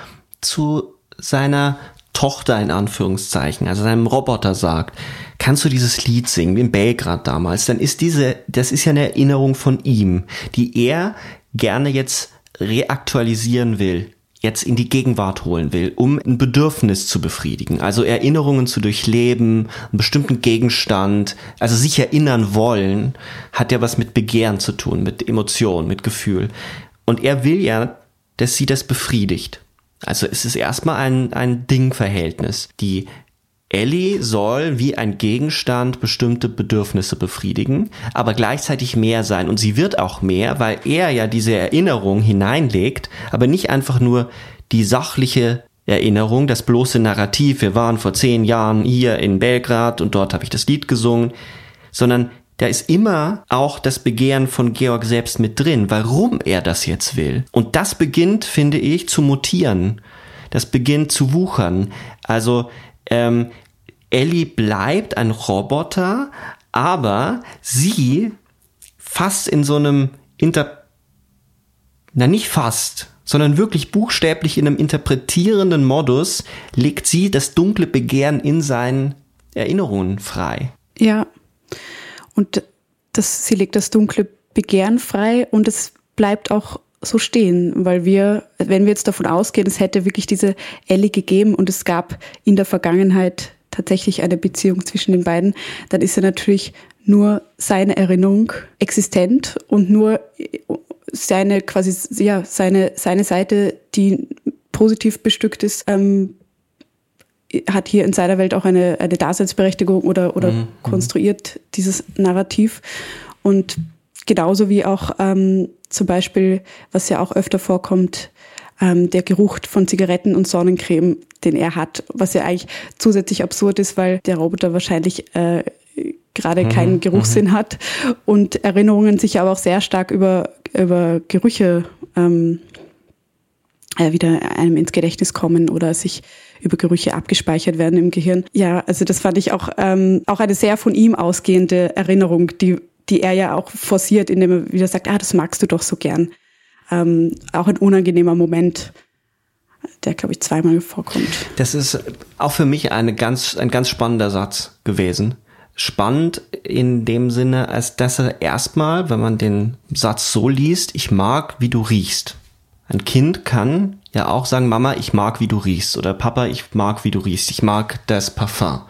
zu seiner Tochter in Anführungszeichen, also seinem Roboter sagt, kannst du dieses Lied singen, wie in Belgrad damals, dann ist diese, das ist ja eine Erinnerung von ihm, die er gerne jetzt reaktualisieren will jetzt in die Gegenwart holen will, um ein Bedürfnis zu befriedigen, also Erinnerungen zu durchleben, einen bestimmten Gegenstand, also sich erinnern wollen, hat ja was mit Begehren zu tun, mit Emotion, mit Gefühl. Und er will ja, dass sie das befriedigt. Also es ist erstmal ein, ein Dingverhältnis. Die Ellie soll wie ein Gegenstand bestimmte Bedürfnisse befriedigen, aber gleichzeitig mehr sein. Und sie wird auch mehr, weil er ja diese Erinnerung hineinlegt, aber nicht einfach nur die sachliche Erinnerung, das bloße Narrativ, wir waren vor zehn Jahren hier in Belgrad und dort habe ich das Lied gesungen, sondern da ist immer auch das Begehren von Georg selbst mit drin, warum er das jetzt will. Und das beginnt, finde ich, zu mutieren. Das beginnt zu wuchern. Also ähm, Ellie bleibt ein Roboter, aber sie fast in so einem Inter... Na, nicht fast, sondern wirklich buchstäblich in einem interpretierenden Modus legt sie das dunkle Begehren in seinen Erinnerungen frei. Ja. Und das, sie legt das dunkle Begehren frei und es bleibt auch so stehen, weil wir, wenn wir jetzt davon ausgehen, es hätte wirklich diese Ellie gegeben und es gab in der Vergangenheit tatsächlich eine Beziehung zwischen den beiden, dann ist ja natürlich nur seine Erinnerung existent und nur seine quasi ja seine seine Seite, die positiv bestückt ist, ähm, hat hier in seiner Welt auch eine eine Daseinsberechtigung oder oder mhm. mhm. konstruiert dieses Narrativ und genauso wie auch ähm, zum Beispiel, was ja auch öfter vorkommt, ähm, der Geruch von Zigaretten und Sonnencreme, den er hat, was ja eigentlich zusätzlich absurd ist, weil der Roboter wahrscheinlich äh, gerade mhm, keinen Geruchssinn mhm. hat und Erinnerungen sich aber auch sehr stark über, über Gerüche ähm, äh, wieder einem ins Gedächtnis kommen oder sich über Gerüche abgespeichert werden im Gehirn. Ja, also das fand ich auch, ähm, auch eine sehr von ihm ausgehende Erinnerung, die, die er ja auch forciert, indem er wieder sagt, ah, das magst du doch so gern ähm, auch ein unangenehmer Moment, der, glaube ich, zweimal vorkommt. Das ist auch für mich eine ganz, ein ganz spannender Satz gewesen. Spannend in dem Sinne, als dass er erstmal, wenn man den Satz so liest, ich mag, wie du riechst. Ein Kind kann ja auch sagen, Mama, ich mag, wie du riechst. Oder Papa, ich mag, wie du riechst. Ich mag das Parfum.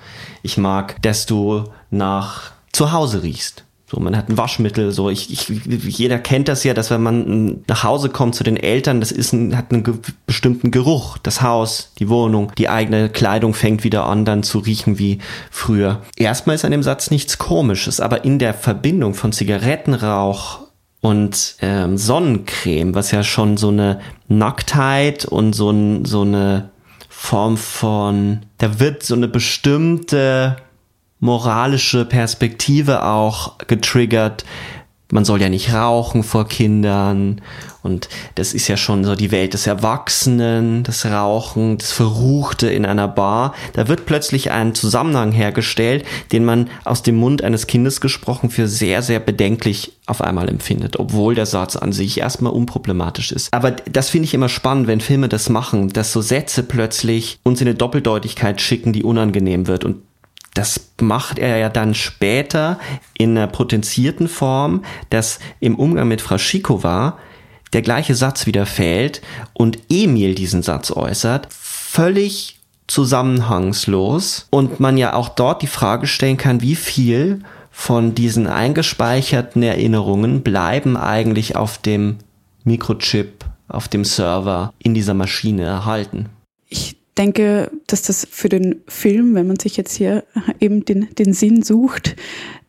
Ich mag, dass du nach zu Hause riechst. So, man hat ein Waschmittel, so ich, ich, jeder kennt das ja, dass wenn man nach Hause kommt zu den Eltern, das ist ein, hat einen ge bestimmten Geruch. Das Haus, die Wohnung, die eigene Kleidung fängt wieder an, dann zu riechen wie früher. Erstmal ist an dem Satz nichts Komisches, aber in der Verbindung von Zigarettenrauch und ähm, Sonnencreme, was ja schon so eine Nacktheit und so, ein, so eine Form von, da wird so eine bestimmte moralische Perspektive auch getriggert, man soll ja nicht rauchen vor Kindern und das ist ja schon so die Welt des Erwachsenen, das Rauchen, das Verruchte in einer Bar. Da wird plötzlich ein Zusammenhang hergestellt, den man aus dem Mund eines Kindes gesprochen für sehr, sehr bedenklich auf einmal empfindet, obwohl der Satz an sich erstmal unproblematisch ist. Aber das finde ich immer spannend, wenn Filme das machen, dass so Sätze plötzlich uns in eine Doppeldeutigkeit schicken, die unangenehm wird. Und das macht er ja dann später in einer potenzierten Form, dass im Umgang mit Frau Schikova der gleiche Satz wieder fällt und Emil diesen Satz äußert, völlig zusammenhangslos und man ja auch dort die Frage stellen kann, wie viel von diesen eingespeicherten Erinnerungen bleiben eigentlich auf dem Mikrochip, auf dem Server in dieser Maschine erhalten. Ich denke, dass das für den Film, wenn man sich jetzt hier eben den, den Sinn sucht,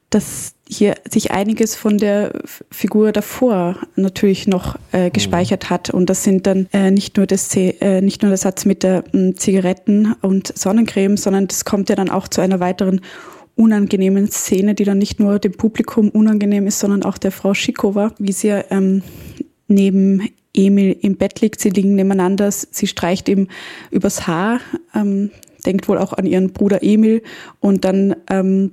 dass hier sich einiges von der Figur davor natürlich noch äh, mhm. gespeichert hat. Und das sind dann äh, nicht, nur das, äh, nicht nur der Satz mit der äh, Zigaretten und Sonnencreme, sondern das kommt ja dann auch zu einer weiteren unangenehmen Szene, die dann nicht nur dem Publikum unangenehm ist, sondern auch der Frau Schikova, wie sie ähm, neben Emil im Bett liegt, sie liegen nebeneinander, sie streicht ihm übers Haar, ähm, denkt wohl auch an ihren Bruder Emil und dann ähm,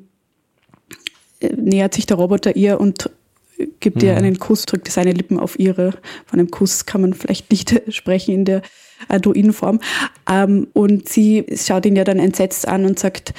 nähert sich der Roboter ihr und gibt mhm. ihr einen Kuss, drückt seine Lippen auf ihre. Von einem Kuss kann man vielleicht nicht sprechen in der Androidenform. Ähm, und sie schaut ihn ja dann entsetzt an und sagt,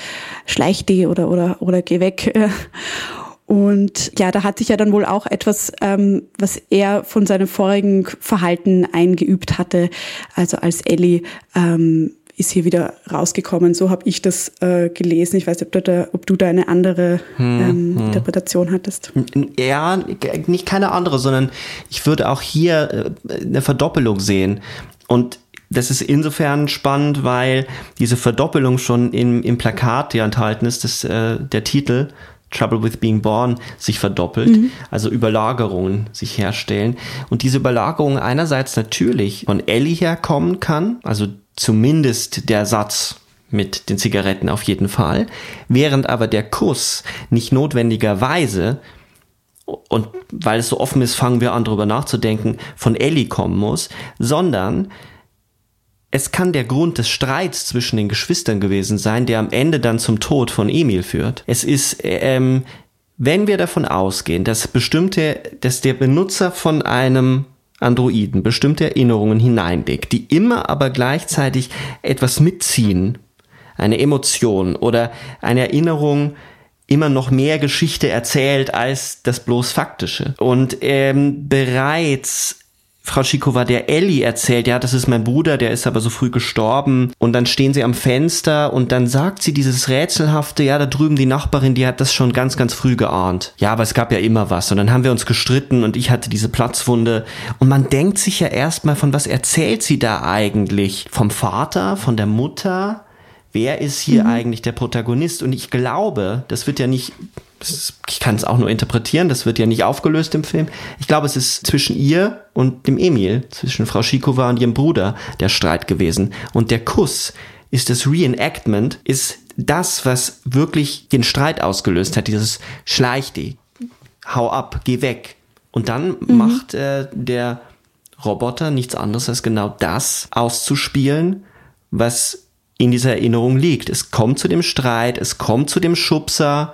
schleich die oder, oder, oder geh weg. Und ja, da hat sich ja dann wohl auch etwas, ähm, was er von seinem vorigen Verhalten eingeübt hatte. Also als Ellie ähm, ist hier wieder rausgekommen. So habe ich das äh, gelesen. Ich weiß nicht, ob du da, ob du da eine andere hm, ähm, hm. Interpretation hattest. Ja, nicht keine andere, sondern ich würde auch hier äh, eine Verdoppelung sehen. Und das ist insofern spannend, weil diese Verdoppelung schon im, im Plakat, ja enthalten ist, das, äh, der Titel Trouble with Being Born sich verdoppelt, mhm. also Überlagerungen sich herstellen. Und diese Überlagerung einerseits natürlich von Ellie herkommen kann, also zumindest der Satz mit den Zigaretten auf jeden Fall, während aber der Kuss nicht notwendigerweise und weil es so offen ist, fangen wir an darüber nachzudenken, von Ellie kommen muss, sondern es kann der Grund des Streits zwischen den Geschwistern gewesen sein, der am Ende dann zum Tod von Emil führt. Es ist, ähm, wenn wir davon ausgehen, dass bestimmte, dass der Benutzer von einem Androiden bestimmte Erinnerungen hineinlegt, die immer aber gleichzeitig etwas mitziehen, eine Emotion oder eine Erinnerung, immer noch mehr Geschichte erzählt als das bloß Faktische. Und ähm, bereits Frau Schikova der Ellie erzählt, ja, das ist mein Bruder, der ist aber so früh gestorben. Und dann stehen sie am Fenster und dann sagt sie dieses rätselhafte, ja, da drüben die Nachbarin, die hat das schon ganz, ganz früh geahnt. Ja, aber es gab ja immer was. Und dann haben wir uns gestritten und ich hatte diese Platzwunde. Und man denkt sich ja erstmal, von was erzählt sie da eigentlich? Vom Vater, von der Mutter? Wer ist hier mhm. eigentlich der Protagonist? Und ich glaube, das wird ja nicht ich kann es auch nur interpretieren, das wird ja nicht aufgelöst im Film. Ich glaube, es ist zwischen ihr und dem Emil, zwischen Frau Schikova und ihrem Bruder der Streit gewesen. Und der Kuss ist das Reenactment, ist das, was wirklich den Streit ausgelöst hat. Dieses Schleich die, hau ab, geh weg. Und dann mhm. macht äh, der Roboter nichts anderes als genau das auszuspielen, was in dieser Erinnerung liegt. Es kommt zu dem Streit, es kommt zu dem Schubser,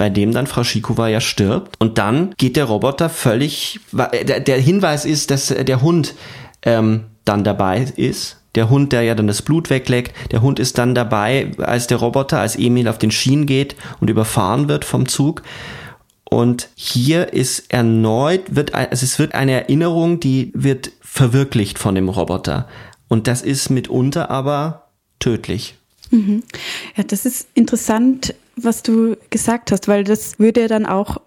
bei dem dann Frau Schikova ja stirbt. Und dann geht der Roboter völlig, der, der Hinweis ist, dass der Hund ähm, dann dabei ist. Der Hund, der ja dann das Blut wegleckt, der Hund ist dann dabei, als der Roboter, als Emil auf den Schienen geht und überfahren wird vom Zug. Und hier ist erneut, wird, also es wird eine Erinnerung, die wird verwirklicht von dem Roboter. Und das ist mitunter aber tödlich. Mhm. Ja, das ist interessant, was du gesagt hast, weil das würde ja dann auch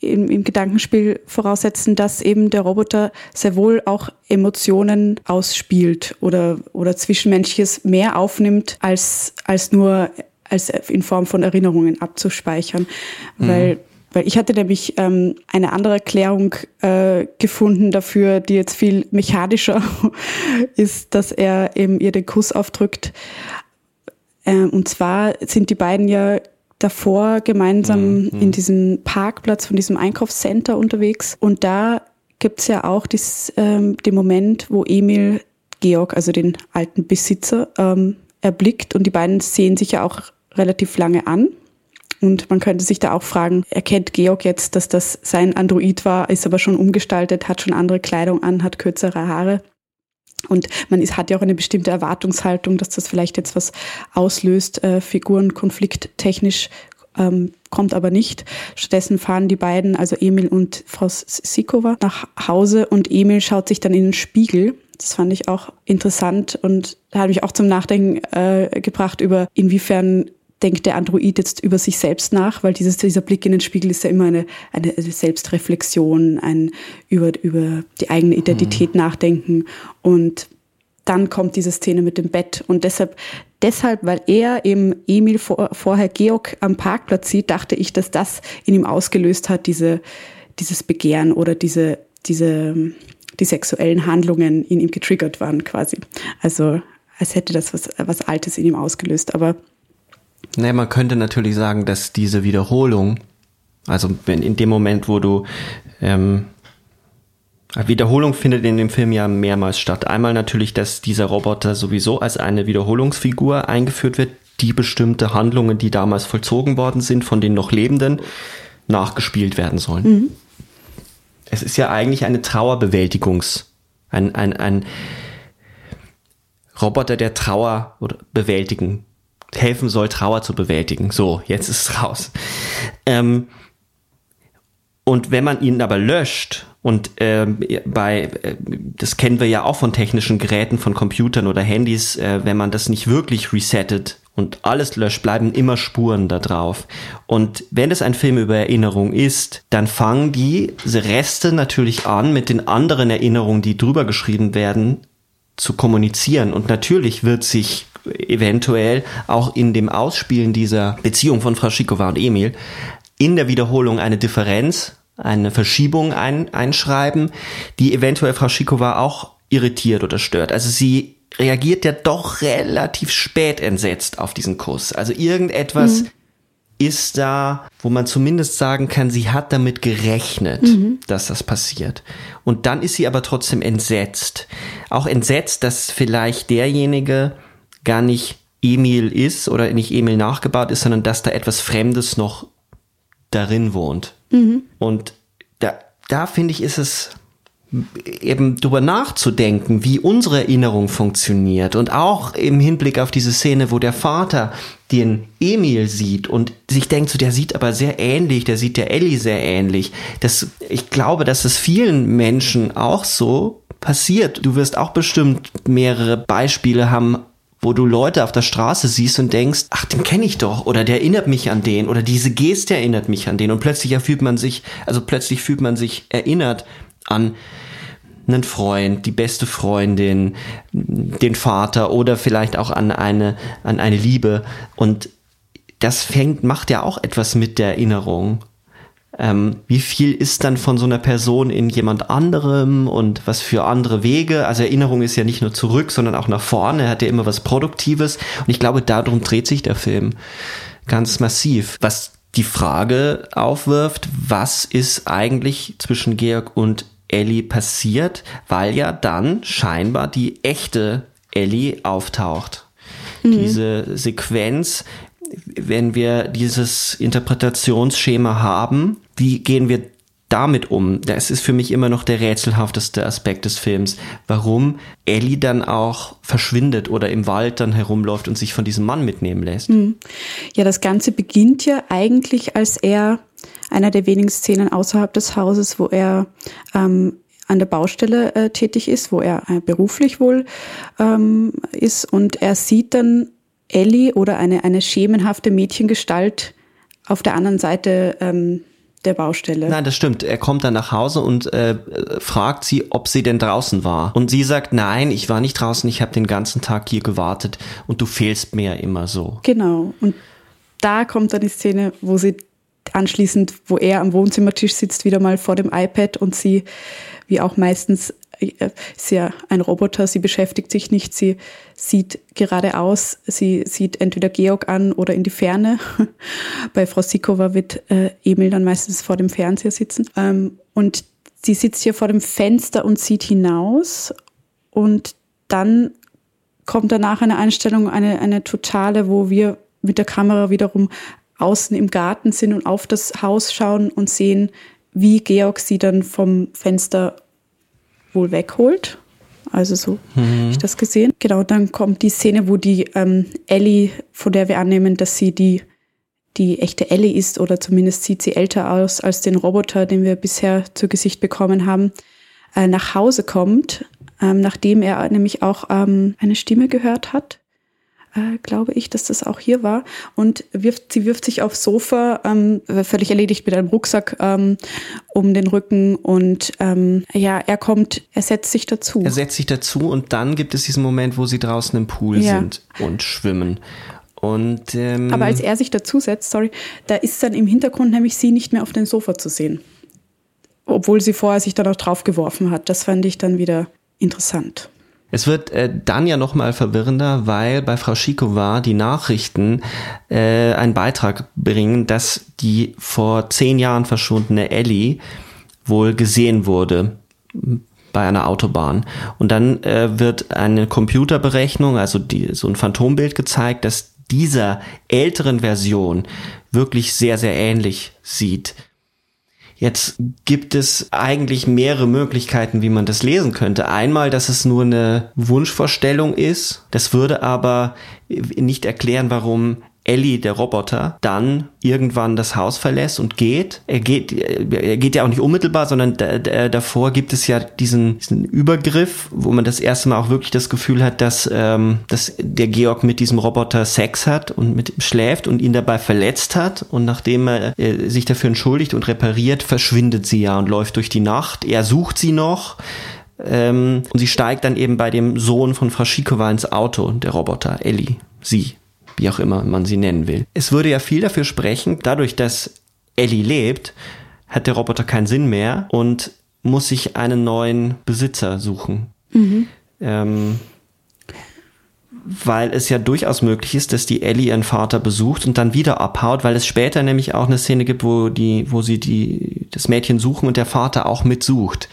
im, im, Gedankenspiel voraussetzen, dass eben der Roboter sehr wohl auch Emotionen ausspielt oder, oder Zwischenmenschliches mehr aufnimmt, als, als nur als in Form von Erinnerungen abzuspeichern. Mhm. Weil, weil ich hatte nämlich ähm, eine andere Erklärung äh, gefunden dafür, die jetzt viel mechanischer ist, dass er eben ihr den Kuss aufdrückt. Ähm, und zwar sind die beiden ja davor gemeinsam mhm. in diesem Parkplatz von diesem Einkaufscenter unterwegs. Und da gibt's ja auch dies, ähm, den Moment, wo Emil Georg, also den alten Besitzer, ähm, erblickt und die beiden sehen sich ja auch relativ lange an. Und man könnte sich da auch fragen, erkennt Georg jetzt, dass das sein Android war, ist aber schon umgestaltet, hat schon andere Kleidung an, hat kürzere Haare. Und man ist, hat ja auch eine bestimmte Erwartungshaltung, dass das vielleicht jetzt was auslöst, äh, Figuren konflikttechnisch ähm, kommt aber nicht. Stattdessen fahren die beiden, also Emil und Frau Sikova, nach Hause und Emil schaut sich dann in den Spiegel. Das fand ich auch interessant und hat mich auch zum Nachdenken äh, gebracht über inwiefern denkt der Android jetzt über sich selbst nach, weil dieses, dieser Blick in den Spiegel ist ja immer eine, eine Selbstreflexion, ein über, über die eigene Identität mhm. nachdenken und dann kommt diese Szene mit dem Bett und deshalb, deshalb, weil er eben Emil vor, vorher Georg am Parkplatz sieht, dachte ich, dass das in ihm ausgelöst hat, diese, dieses Begehren oder diese, diese, die sexuellen Handlungen in ihm getriggert waren quasi. Also, als hätte das was, was Altes in ihm ausgelöst, aber naja, man könnte natürlich sagen, dass diese Wiederholung, also in dem Moment, wo du ähm, Wiederholung findet in dem Film ja mehrmals statt. Einmal natürlich, dass dieser Roboter sowieso als eine Wiederholungsfigur eingeführt wird, die bestimmte Handlungen, die damals vollzogen worden sind, von den noch Lebenden, nachgespielt werden sollen. Mhm. Es ist ja eigentlich eine Trauerbewältigungs-, ein, ein, ein Roboter, der Trauer bewältigen helfen soll, Trauer zu bewältigen. So, jetzt ist es raus. Ähm, und wenn man ihn aber löscht und ähm, bei, äh, das kennen wir ja auch von technischen Geräten, von Computern oder Handys, äh, wenn man das nicht wirklich resettet und alles löscht, bleiben immer Spuren da drauf. Und wenn es ein Film über Erinnerung ist, dann fangen diese Reste natürlich an, mit den anderen Erinnerungen, die drüber geschrieben werden, zu kommunizieren. Und natürlich wird sich eventuell auch in dem Ausspielen dieser Beziehung von Frau Schikova und Emil in der Wiederholung eine Differenz, eine Verschiebung ein, einschreiben, die eventuell Frau Schikova auch irritiert oder stört. Also sie reagiert ja doch relativ spät entsetzt auf diesen Kuss. Also irgendetwas mhm. Ist da, wo man zumindest sagen kann, sie hat damit gerechnet, mhm. dass das passiert. Und dann ist sie aber trotzdem entsetzt. Auch entsetzt, dass vielleicht derjenige, gar nicht Emil ist oder nicht Emil nachgebaut ist, sondern dass da etwas Fremdes noch darin wohnt. Mhm. Und da, da finde ich, ist es eben drüber nachzudenken, wie unsere Erinnerung funktioniert und auch im Hinblick auf diese Szene, wo der Vater den Emil sieht und sich denkt, so der sieht aber sehr ähnlich, der sieht der Ellie sehr ähnlich. Das, ich glaube, dass es vielen Menschen auch so passiert. Du wirst auch bestimmt mehrere Beispiele haben wo du Leute auf der Straße siehst und denkst, ach, den kenne ich doch oder der erinnert mich an den oder diese Geste erinnert mich an den und plötzlich fühlt man sich, also plötzlich fühlt man sich erinnert an einen Freund, die beste Freundin, den Vater oder vielleicht auch an eine, an eine Liebe und das fängt, macht ja auch etwas mit der Erinnerung ähm, wie viel ist dann von so einer Person in jemand anderem und was für andere Wege. Also Erinnerung ist ja nicht nur zurück, sondern auch nach vorne. Er hat ja immer was Produktives. Und ich glaube, darum dreht sich der Film ganz massiv. Was die Frage aufwirft, was ist eigentlich zwischen Georg und Ellie passiert, weil ja dann scheinbar die echte Ellie auftaucht. Mhm. Diese Sequenz, wenn wir dieses Interpretationsschema haben, wie gehen wir damit um? Das ist für mich immer noch der rätselhafteste Aspekt des Films. Warum Ellie dann auch verschwindet oder im Wald dann herumläuft und sich von diesem Mann mitnehmen lässt. Hm. Ja, das Ganze beginnt ja eigentlich, als er einer der wenigen Szenen außerhalb des Hauses, wo er ähm, an der Baustelle äh, tätig ist, wo er äh, beruflich wohl ähm, ist und er sieht dann Ellie oder eine, eine schemenhafte Mädchengestalt auf der anderen Seite ähm, der Baustelle. Nein, das stimmt. Er kommt dann nach Hause und äh, fragt sie, ob sie denn draußen war. Und sie sagt, nein, ich war nicht draußen, ich habe den ganzen Tag hier gewartet und du fehlst mir immer so. Genau. Und da kommt dann die Szene, wo sie anschließend, wo er am Wohnzimmertisch sitzt, wieder mal vor dem iPad und sie, wie auch meistens, ist ja ein Roboter, sie beschäftigt sich nicht, sie sieht geradeaus, sie sieht entweder Georg an oder in die Ferne. Bei Frau Sikova wird äh, Emil dann meistens vor dem Fernseher sitzen. Ähm, und sie sitzt hier vor dem Fenster und sieht hinaus und dann kommt danach eine Einstellung, eine, eine totale, wo wir mit der Kamera wiederum außen im Garten sind und auf das Haus schauen und sehen, wie Georg sie dann vom Fenster wohl wegholt. Also so mhm. habe ich das gesehen. Genau, dann kommt die Szene, wo die ähm, Ellie, von der wir annehmen, dass sie die, die echte Ellie ist, oder zumindest sieht sie älter aus als den Roboter, den wir bisher zu Gesicht bekommen haben, äh, nach Hause kommt, ähm, nachdem er nämlich auch ähm, eine Stimme gehört hat äh, glaube ich, dass das auch hier war. Und wirft, sie wirft sich aufs Sofa, ähm, völlig erledigt mit einem Rucksack ähm, um den Rücken. Und ähm, ja, er kommt, er setzt sich dazu. Er setzt sich dazu und dann gibt es diesen Moment, wo sie draußen im Pool ja. sind und schwimmen. Und, ähm, Aber als er sich dazusetzt, sorry, da ist dann im Hintergrund nämlich sie nicht mehr auf dem Sofa zu sehen. Obwohl sie vorher sich dann auch draufgeworfen hat. Das fand ich dann wieder interessant. Es wird äh, dann ja nochmal verwirrender, weil bei Frau Schikova die Nachrichten äh, einen Beitrag bringen, dass die vor zehn Jahren verschwundene Ellie wohl gesehen wurde bei einer Autobahn. Und dann äh, wird eine Computerberechnung, also die, so ein Phantombild gezeigt, dass dieser älteren Version wirklich sehr, sehr ähnlich sieht. Jetzt gibt es eigentlich mehrere Möglichkeiten, wie man das lesen könnte. Einmal, dass es nur eine Wunschvorstellung ist. Das würde aber nicht erklären, warum Ellie, der Roboter, dann irgendwann das Haus verlässt und geht. Er geht, er geht ja auch nicht unmittelbar, sondern davor gibt es ja diesen, diesen Übergriff, wo man das erste Mal auch wirklich das Gefühl hat, dass, ähm, dass der Georg mit diesem Roboter Sex hat und mit ihm schläft und ihn dabei verletzt hat. Und nachdem er äh, sich dafür entschuldigt und repariert, verschwindet sie ja und läuft durch die Nacht. Er sucht sie noch. Ähm, und sie steigt dann eben bei dem Sohn von Frau Schikova ins Auto, der Roboter, Ellie, sie wie auch immer man sie nennen will. Es würde ja viel dafür sprechen, dadurch, dass Ellie lebt, hat der Roboter keinen Sinn mehr und muss sich einen neuen Besitzer suchen. Mhm. Ähm, weil es ja durchaus möglich ist, dass die Ellie ihren Vater besucht und dann wieder abhaut, weil es später nämlich auch eine Szene gibt, wo die, wo sie die, das Mädchen suchen und der Vater auch mitsucht.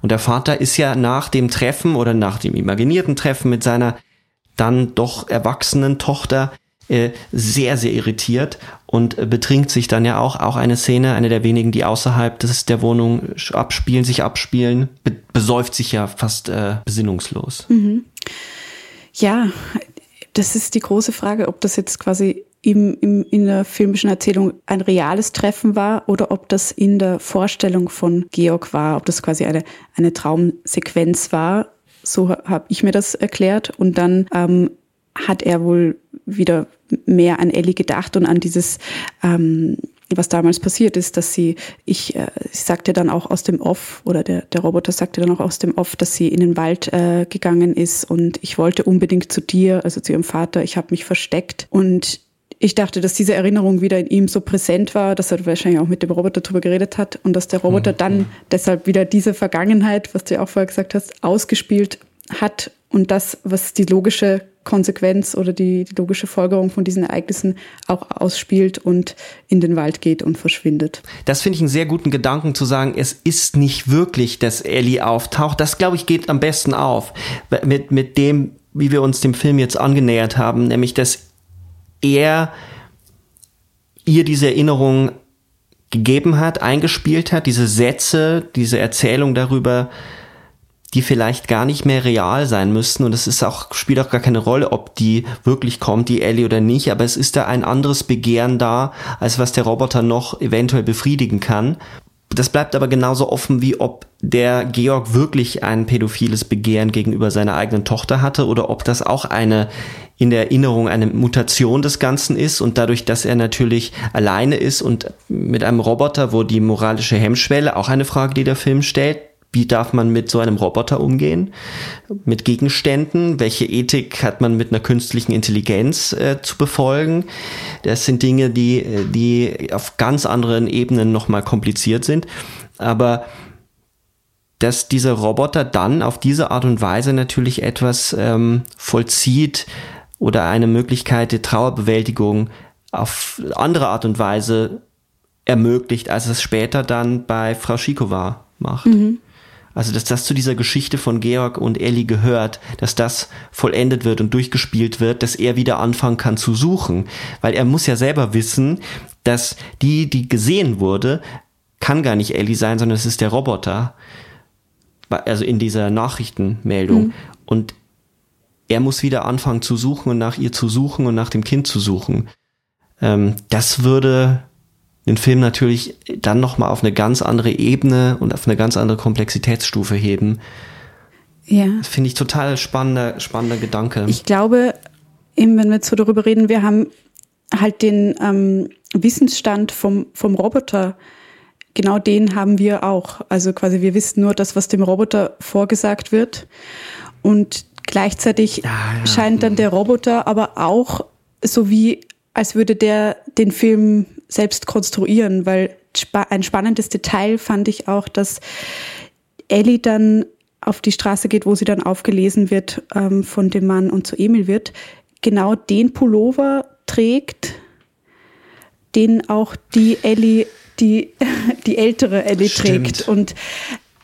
Und der Vater ist ja nach dem Treffen oder nach dem imaginierten Treffen mit seiner dann doch erwachsenen Tochter sehr, sehr irritiert und äh, betrinkt sich dann ja auch, auch eine Szene, eine der wenigen, die außerhalb des, der Wohnung abspielen, sich abspielen, be besäuft sich ja fast äh, besinnungslos. Mhm. Ja, das ist die große Frage, ob das jetzt quasi im, im, in der filmischen Erzählung ein reales Treffen war oder ob das in der Vorstellung von Georg war, ob das quasi eine, eine Traumsequenz war. So habe ich mir das erklärt. Und dann ähm, hat er wohl wieder mehr an Ellie gedacht und an dieses, ähm, was damals passiert ist, dass sie, ich, äh, ich sagte dann auch aus dem Off, oder der, der Roboter sagte dann auch aus dem Off, dass sie in den Wald äh, gegangen ist und ich wollte unbedingt zu dir, also zu ihrem Vater, ich habe mich versteckt und ich dachte, dass diese Erinnerung wieder in ihm so präsent war, dass er wahrscheinlich auch mit dem Roboter drüber geredet hat und dass der Roboter mhm. dann deshalb wieder diese Vergangenheit, was du ja auch vorher gesagt hast, ausgespielt hat und das, was die logische Konsequenz oder die, die, logische Folgerung von diesen Ereignissen auch ausspielt und in den Wald geht und verschwindet. Das finde ich einen sehr guten Gedanken zu sagen, es ist nicht wirklich, dass Ellie auftaucht. Das, glaube ich, geht am besten auf mit, mit dem, wie wir uns dem Film jetzt angenähert haben, nämlich, dass er ihr diese Erinnerung gegeben hat, eingespielt hat, diese Sätze, diese Erzählung darüber, die vielleicht gar nicht mehr real sein müssten und es ist auch, spielt auch gar keine Rolle, ob die wirklich kommt, die Ellie oder nicht, aber es ist da ein anderes Begehren da, als was der Roboter noch eventuell befriedigen kann. Das bleibt aber genauso offen, wie ob der Georg wirklich ein pädophiles Begehren gegenüber seiner eigenen Tochter hatte oder ob das auch eine in der Erinnerung eine Mutation des Ganzen ist und dadurch, dass er natürlich alleine ist und mit einem Roboter, wo die moralische Hemmschwelle auch eine Frage, die der Film stellt, wie darf man mit so einem Roboter umgehen? Mit Gegenständen? Welche Ethik hat man mit einer künstlichen Intelligenz äh, zu befolgen? Das sind Dinge, die, äh, die auf ganz anderen Ebenen nochmal kompliziert sind. Aber dass dieser Roboter dann auf diese Art und Weise natürlich etwas ähm, vollzieht oder eine Möglichkeit der Trauerbewältigung auf andere Art und Weise ermöglicht, als es später dann bei Frau Schikova macht. Mhm. Also, dass das zu dieser Geschichte von Georg und Ellie gehört, dass das vollendet wird und durchgespielt wird, dass er wieder anfangen kann zu suchen. Weil er muss ja selber wissen, dass die, die gesehen wurde, kann gar nicht Ellie sein, sondern es ist der Roboter. Also in dieser Nachrichtenmeldung. Mhm. Und er muss wieder anfangen zu suchen und nach ihr zu suchen und nach dem Kind zu suchen. Ähm, das würde den Film natürlich dann nochmal auf eine ganz andere Ebene und auf eine ganz andere Komplexitätsstufe heben. Ja. Das finde ich total spannender, spannender Gedanke. Ich glaube, eben wenn wir jetzt so darüber reden, wir haben halt den ähm, Wissensstand vom, vom Roboter, genau den haben wir auch. Also quasi wir wissen nur das, was dem Roboter vorgesagt wird. Und gleichzeitig ja, ja. scheint dann der Roboter aber auch so wie, als würde der den Film selbst konstruieren, weil ein spannendes Detail fand ich auch, dass Ellie dann auf die Straße geht, wo sie dann aufgelesen wird ähm, von dem Mann und zu Emil wird, genau den Pullover trägt, den auch die Ellie, die, die ältere Ellie Stimmt. trägt. Und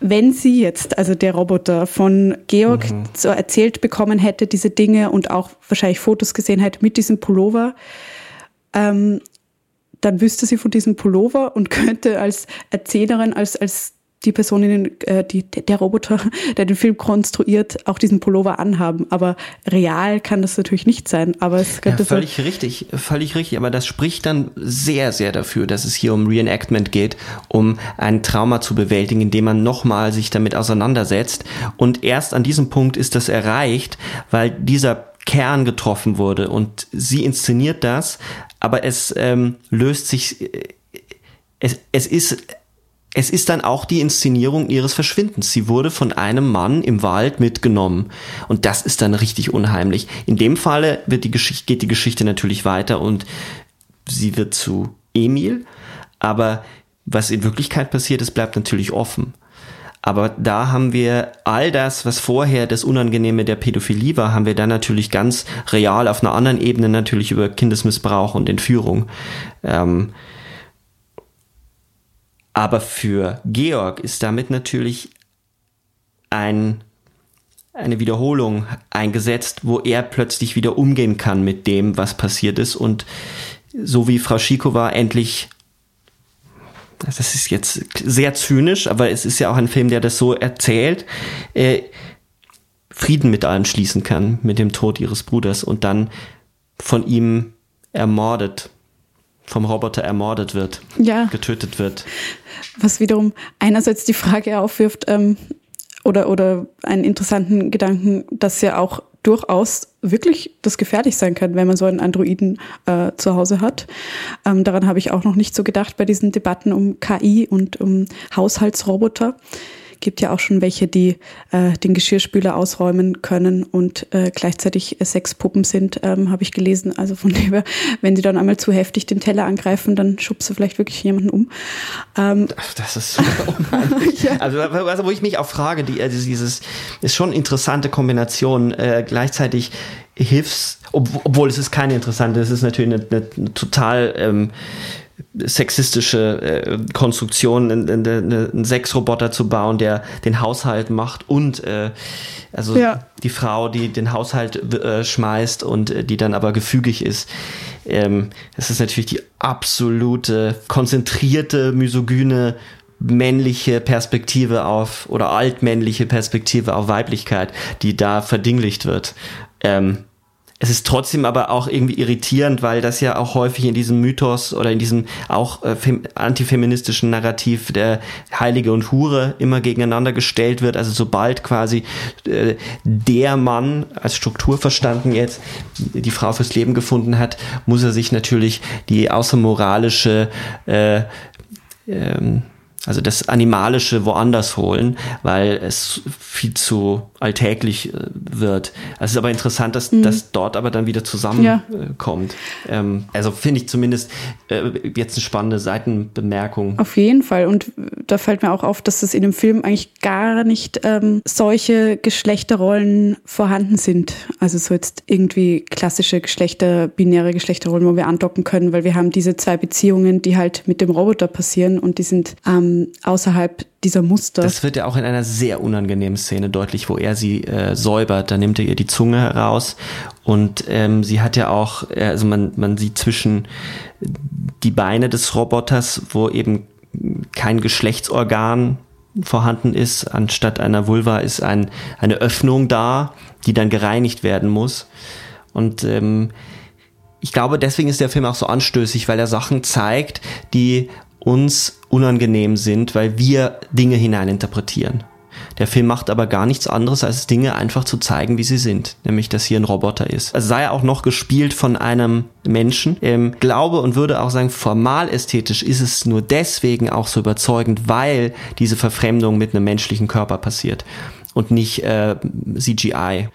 wenn sie jetzt, also der Roboter von Georg mhm. so erzählt bekommen hätte, diese Dinge und auch wahrscheinlich Fotos gesehen hätte mit diesem Pullover, ähm, dann wüsste sie von diesem Pullover und könnte als Erzählerin, als, als die Person, in den, äh, die, der Roboter, der den Film konstruiert, auch diesen Pullover anhaben. Aber real kann das natürlich nicht sein. Aber es könnte ja, völlig so richtig, völlig richtig. Aber das spricht dann sehr, sehr dafür, dass es hier um Reenactment geht, um ein Trauma zu bewältigen, indem man nochmal sich damit auseinandersetzt. Und erst an diesem Punkt ist das erreicht, weil dieser Kern getroffen wurde und sie inszeniert das, aber es ähm, löst sich, äh, es, es ist es ist dann auch die Inszenierung ihres Verschwindens. Sie wurde von einem Mann im Wald mitgenommen. Und das ist dann richtig unheimlich. In dem Falle wird die Geschichte, geht die Geschichte natürlich weiter und sie wird zu Emil. Aber was in Wirklichkeit passiert ist, bleibt natürlich offen. Aber da haben wir all das, was vorher das Unangenehme der Pädophilie war, haben wir dann natürlich ganz real auf einer anderen Ebene natürlich über Kindesmissbrauch und Entführung. Ähm, aber für Georg ist damit natürlich ein, eine Wiederholung eingesetzt, wo er plötzlich wieder umgehen kann mit dem, was passiert ist und so wie Frau Schikova endlich das ist jetzt sehr zynisch, aber es ist ja auch ein Film, der das so erzählt, äh, Frieden mit allen schließen kann, mit dem Tod ihres Bruders und dann von ihm ermordet, vom Roboter ermordet wird, ja. getötet wird. Was wiederum einerseits die Frage aufwirft, ähm, oder, oder einen interessanten Gedanken, dass ja auch durchaus wirklich das gefährlich sein kann, wenn man so einen Androiden äh, zu Hause hat. Ähm, daran habe ich auch noch nicht so gedacht bei diesen Debatten um KI und um Haushaltsroboter gibt ja auch schon welche, die äh, den Geschirrspüler ausräumen können und äh, gleichzeitig Sexpuppen sind, ähm, habe ich gelesen. Also von dem wenn sie dann einmal zu heftig den Teller angreifen, dann schubst du vielleicht wirklich jemanden um. Ähm, das ist super unheimlich. ja. Also, also wo ich mich auch frage, die, also dieses ist schon interessante Kombination. Äh, gleichzeitig Hilfs, ob, obwohl es ist keine interessante, es ist natürlich eine, eine, eine total ähm, sexistische äh, Konstruktion, einen Sexroboter zu bauen, der den Haushalt macht und äh, also ja. die Frau, die den Haushalt äh, schmeißt und äh, die dann aber gefügig ist. Ähm, das ist natürlich die absolute konzentrierte, misogyne männliche Perspektive auf oder altmännliche Perspektive auf Weiblichkeit, die da verdinglicht wird. Ähm, es ist trotzdem aber auch irgendwie irritierend, weil das ja auch häufig in diesem Mythos oder in diesem auch äh, antifeministischen Narrativ der Heilige und Hure immer gegeneinander gestellt wird. Also sobald quasi äh, der Mann als Struktur verstanden jetzt die Frau fürs Leben gefunden hat, muss er sich natürlich die außermoralische äh, ähm, also das Animalische woanders holen, weil es viel zu alltäglich äh, wird. Es ist aber interessant, dass mhm. das dort aber dann wieder zusammenkommt. Ja. Ähm, also finde ich zumindest äh, jetzt eine spannende Seitenbemerkung. Auf jeden Fall. Und da fällt mir auch auf, dass es in dem Film eigentlich gar nicht ähm, solche Geschlechterrollen vorhanden sind. Also so jetzt irgendwie klassische Geschlechter, binäre Geschlechterrollen, wo wir andocken können, weil wir haben diese zwei Beziehungen, die halt mit dem Roboter passieren und die sind ähm, außerhalb dieser Muster. Das wird ja auch in einer sehr unangenehmen Szene deutlich, wo er sie äh, säubert. Da nimmt er ihr die Zunge heraus und ähm, sie hat ja auch, äh, also man, man sieht zwischen die Beine des Roboters, wo eben kein Geschlechtsorgan vorhanden ist. Anstatt einer Vulva ist ein, eine Öffnung da, die dann gereinigt werden muss. Und ähm, ich glaube, deswegen ist der Film auch so anstößig, weil er Sachen zeigt, die uns unangenehm sind, weil wir Dinge hineininterpretieren. Der Film macht aber gar nichts anderes, als Dinge einfach zu zeigen, wie sie sind. Nämlich, dass hier ein Roboter ist. Also sei er auch noch gespielt von einem Menschen. Ähm, glaube und würde auch sagen, formal ästhetisch ist es nur deswegen auch so überzeugend, weil diese Verfremdung mit einem menschlichen Körper passiert und nicht äh, CGI.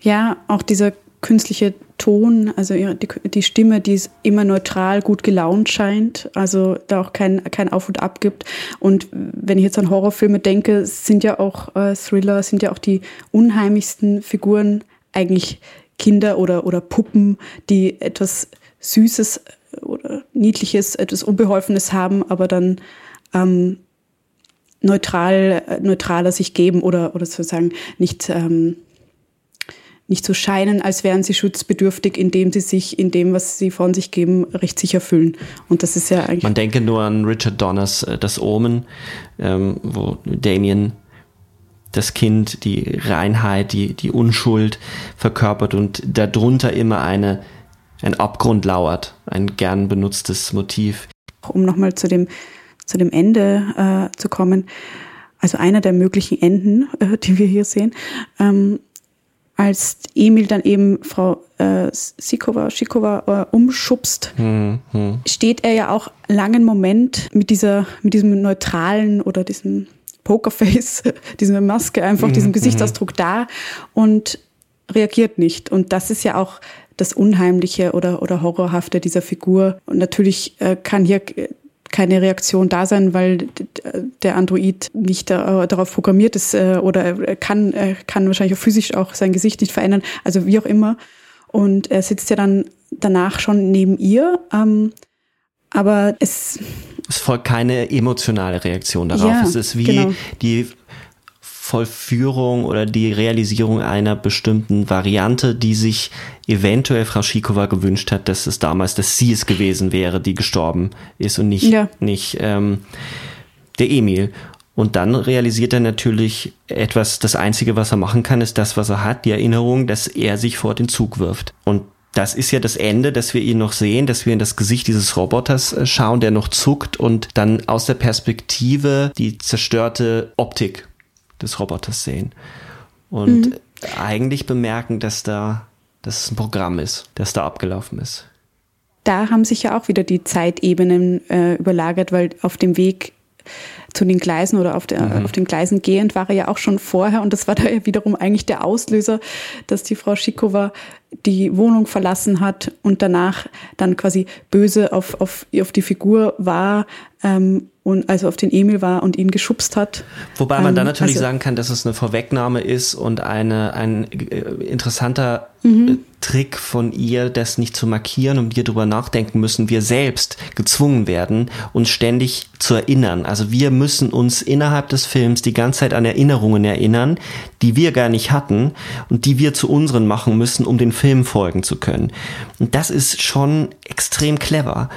Ja, auch dieser künstliche Ton, also die, Stimme, die immer neutral, gut gelaunt scheint, also da auch kein, kein Auf und Ab gibt. Und wenn ich jetzt an Horrorfilme denke, sind ja auch äh, Thriller, sind ja auch die unheimlichsten Figuren eigentlich Kinder oder, oder Puppen, die etwas Süßes oder Niedliches, etwas Unbeholfenes haben, aber dann ähm, neutral, äh, neutraler sich geben oder, oder sozusagen nicht ähm, nicht so scheinen, als wären sie schutzbedürftig, indem sie sich in dem, was sie von sich geben, recht sicher fühlen. Und das ist ja eigentlich. Man denke nur an Richard Donners äh, Das Omen, ähm, wo Damien das Kind, die Reinheit, die, die Unschuld verkörpert und darunter immer eine, ein Abgrund lauert, ein gern benutztes Motiv. Um nochmal zu dem, zu dem Ende äh, zu kommen, also einer der möglichen Enden, äh, die wir hier sehen, ähm, als Emil dann eben Frau äh, Sikova, Schikova äh, umschubst, mhm. steht er ja auch langen Moment mit dieser, mit diesem neutralen oder diesem Pokerface, diese Maske einfach, mhm. diesem Gesichtsausdruck mhm. da und reagiert nicht. Und das ist ja auch das Unheimliche oder, oder Horrorhafte dieser Figur. Und natürlich äh, kann hier keine Reaktion da sein, weil der Android nicht darauf programmiert ist äh, oder er kann, kann wahrscheinlich auch physisch auch sein Gesicht nicht verändern, also wie auch immer. Und er sitzt ja dann danach schon neben ihr, ähm, aber es es folgt keine emotionale Reaktion darauf. Ja, es ist wie genau. die Vollführung oder die Realisierung einer bestimmten Variante, die sich eventuell Frau Schikova gewünscht hat, dass es damals, dass sie es gewesen wäre, die gestorben ist und nicht, ja. nicht ähm, der Emil. Und dann realisiert er natürlich etwas, das Einzige, was er machen kann, ist das, was er hat, die Erinnerung, dass er sich vor den Zug wirft. Und das ist ja das Ende, dass wir ihn noch sehen, dass wir in das Gesicht dieses Roboters äh, schauen, der noch zuckt und dann aus der Perspektive die zerstörte Optik des Roboters sehen. Und mhm. eigentlich bemerken, dass da dass es ein Programm ist, das da abgelaufen ist. Da haben sich ja auch wieder die Zeitebenen äh, überlagert, weil auf dem Weg zu den Gleisen oder auf, der, mhm. auf den Gleisen gehend war er ja auch schon vorher und das war da ja wiederum eigentlich der Auslöser, dass die Frau Schikova die Wohnung verlassen hat und danach dann quasi böse auf, auf, auf die Figur war ähm, und also auf den Emil war und ihn geschubst hat. Wobei man ähm, dann natürlich also, sagen kann, dass es eine Vorwegnahme ist und eine, ein äh, interessanter mhm. Äh, Trick von ihr, das nicht zu markieren und wir drüber nachdenken müssen, wir selbst gezwungen werden, uns ständig zu erinnern. Also wir müssen uns innerhalb des Films die ganze Zeit an Erinnerungen erinnern, die wir gar nicht hatten und die wir zu unseren machen müssen, um den Film folgen zu können. Und das ist schon extrem clever.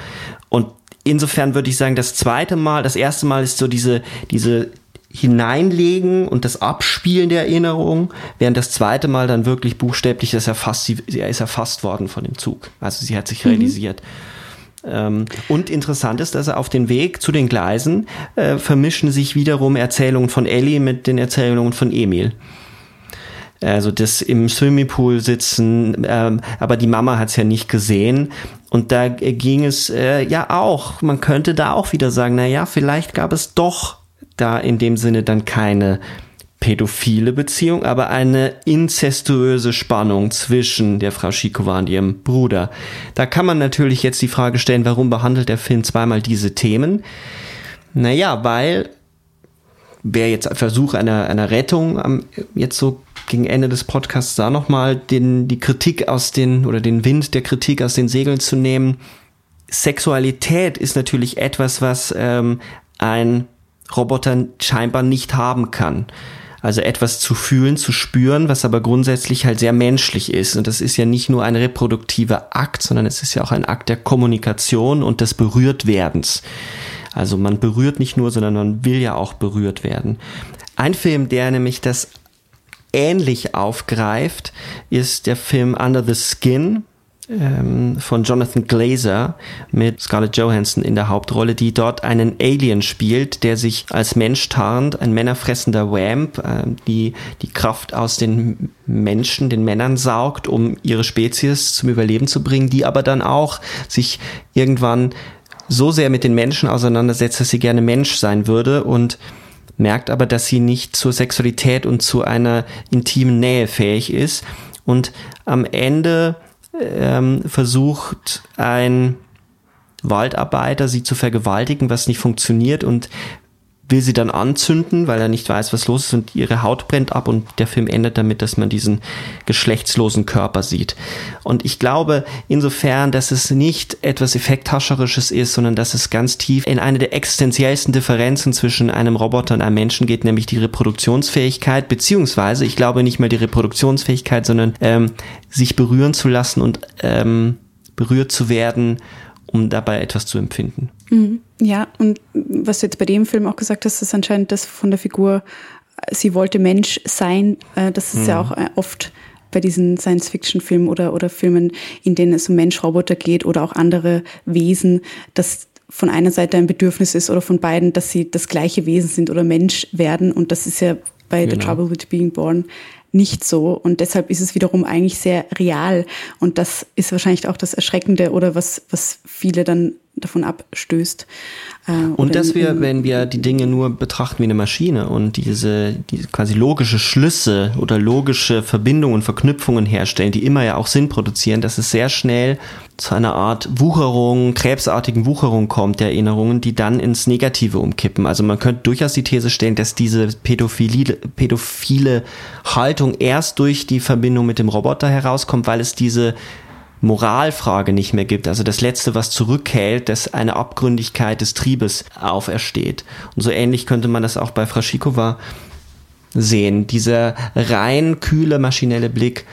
Und insofern würde ich sagen, das zweite Mal, das erste Mal ist so diese, diese Hineinlegen und das Abspielen der Erinnerung, während das zweite Mal dann wirklich buchstäblich ist erfasst, sie, er ist erfasst worden von dem Zug. Also sie hat sich mhm. realisiert. Ähm, und interessant ist, dass er auf den Weg zu den Gleisen äh, vermischen sich wiederum Erzählungen von Ellie mit den Erzählungen von Emil. Also das im Swimmingpool sitzen, ähm, aber die Mama hat es ja nicht gesehen. Und da ging es äh, ja auch, man könnte da auch wieder sagen, na ja, vielleicht gab es doch da in dem Sinne dann keine pädophile Beziehung, aber eine inzestuöse Spannung zwischen der Frau Schikova und ihrem Bruder. Da kann man natürlich jetzt die Frage stellen, warum behandelt der Film zweimal diese Themen? Naja, weil wer jetzt Versuch einer, einer Rettung am, jetzt so gegen Ende des Podcasts da nochmal den, die Kritik aus den oder den Wind der Kritik aus den Segeln zu nehmen. Sexualität ist natürlich etwas, was ähm, ein Roboter scheinbar nicht haben kann. Also etwas zu fühlen, zu spüren, was aber grundsätzlich halt sehr menschlich ist. Und das ist ja nicht nur ein reproduktiver Akt, sondern es ist ja auch ein Akt der Kommunikation und des Berührtwerdens. Also man berührt nicht nur, sondern man will ja auch berührt werden. Ein Film, der nämlich das ähnlich aufgreift, ist der Film Under the Skin ähm, von Jonathan Glazer mit Scarlett Johansson in der Hauptrolle, die dort einen Alien spielt, der sich als Mensch tarnt, ein männerfressender Wamp, äh, die die Kraft aus den Menschen, den Männern saugt, um ihre Spezies zum Überleben zu bringen, die aber dann auch sich irgendwann so sehr mit den Menschen auseinandersetzt, dass sie gerne Mensch sein würde und merkt aber, dass sie nicht zur Sexualität und zu einer intimen Nähe fähig ist. Und am Ende ähm, versucht ein Waldarbeiter sie zu vergewaltigen, was nicht funktioniert und will sie dann anzünden, weil er nicht weiß, was los ist und ihre Haut brennt ab und der Film endet damit, dass man diesen geschlechtslosen Körper sieht. Und ich glaube insofern, dass es nicht etwas Effekthascherisches ist, sondern dass es ganz tief in eine der existenziellsten Differenzen zwischen einem Roboter und einem Menschen geht, nämlich die Reproduktionsfähigkeit, beziehungsweise ich glaube nicht mehr die Reproduktionsfähigkeit, sondern ähm, sich berühren zu lassen und ähm, berührt zu werden, um dabei etwas zu empfinden. Mhm. Ja, und was du jetzt bei dem Film auch gesagt hast, ist anscheinend das von der Figur, sie wollte Mensch sein. Äh, das ist mhm. ja auch äh, oft bei diesen Science-Fiction-Filmen oder, oder Filmen, in denen es um Mensch-Roboter geht oder auch andere Wesen, dass von einer Seite ein Bedürfnis ist oder von beiden, dass sie das gleiche Wesen sind oder Mensch werden. Und das ist ja bei genau. The Trouble with Being Born nicht so. Und deshalb ist es wiederum eigentlich sehr real. Und das ist wahrscheinlich auch das Erschreckende oder was, was viele dann davon abstößt. Äh, und dass wir, wenn wir die Dinge nur betrachten wie eine Maschine und diese, diese quasi logische Schlüsse oder logische Verbindungen, Verknüpfungen herstellen, die immer ja auch Sinn produzieren, dass es sehr schnell zu einer Art Wucherung, krebsartigen Wucherung kommt der Erinnerungen, die dann ins Negative umkippen. Also man könnte durchaus die These stellen, dass diese pädophile Haltung erst durch die Verbindung mit dem Roboter herauskommt, weil es diese Moralfrage nicht mehr gibt. Also das Letzte, was zurückhält, dass eine Abgründigkeit des Triebes aufersteht. Und so ähnlich könnte man das auch bei Fraschikova sehen. Dieser rein kühle maschinelle Blick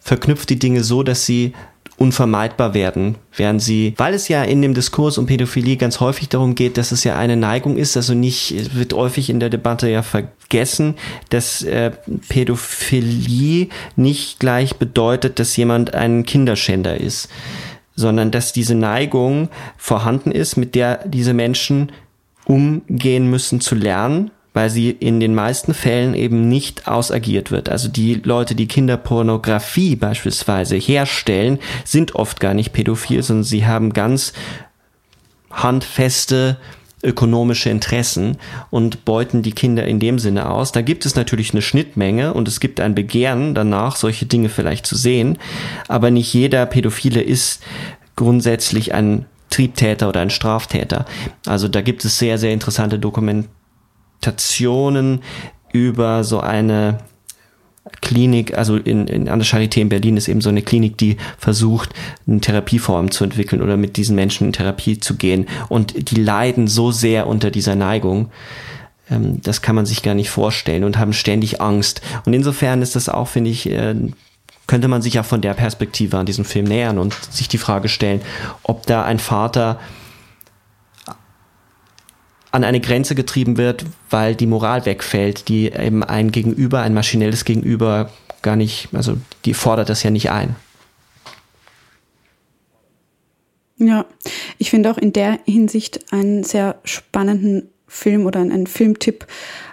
verknüpft die Dinge so, dass sie unvermeidbar werden, während sie, weil es ja in dem Diskurs um Pädophilie ganz häufig darum geht, dass es ja eine Neigung ist, also nicht, wird häufig in der Debatte ja vergessen, dass äh, Pädophilie nicht gleich bedeutet, dass jemand ein Kinderschänder ist, sondern dass diese Neigung vorhanden ist, mit der diese Menschen umgehen müssen zu lernen weil sie in den meisten Fällen eben nicht ausagiert wird. Also die Leute, die Kinderpornografie beispielsweise herstellen, sind oft gar nicht pädophil, sondern sie haben ganz handfeste ökonomische Interessen und beuten die Kinder in dem Sinne aus. Da gibt es natürlich eine Schnittmenge und es gibt ein Begehren danach, solche Dinge vielleicht zu sehen, aber nicht jeder Pädophile ist grundsätzlich ein Triebtäter oder ein Straftäter. Also da gibt es sehr, sehr interessante Dokumentationen Dokumentationen über so eine Klinik, also in, in, an der Charité in Berlin ist eben so eine Klinik, die versucht, eine Therapieform zu entwickeln oder mit diesen Menschen in Therapie zu gehen. Und die leiden so sehr unter dieser Neigung, ähm, das kann man sich gar nicht vorstellen und haben ständig Angst. Und insofern ist das auch, finde ich, äh, könnte man sich ja von der Perspektive an diesem Film nähern und sich die Frage stellen, ob da ein Vater an eine Grenze getrieben wird, weil die Moral wegfällt, die eben ein Gegenüber, ein maschinelles Gegenüber gar nicht, also die fordert das ja nicht ein. Ja, ich finde auch in der Hinsicht einen sehr spannenden Film oder einen Filmtipp,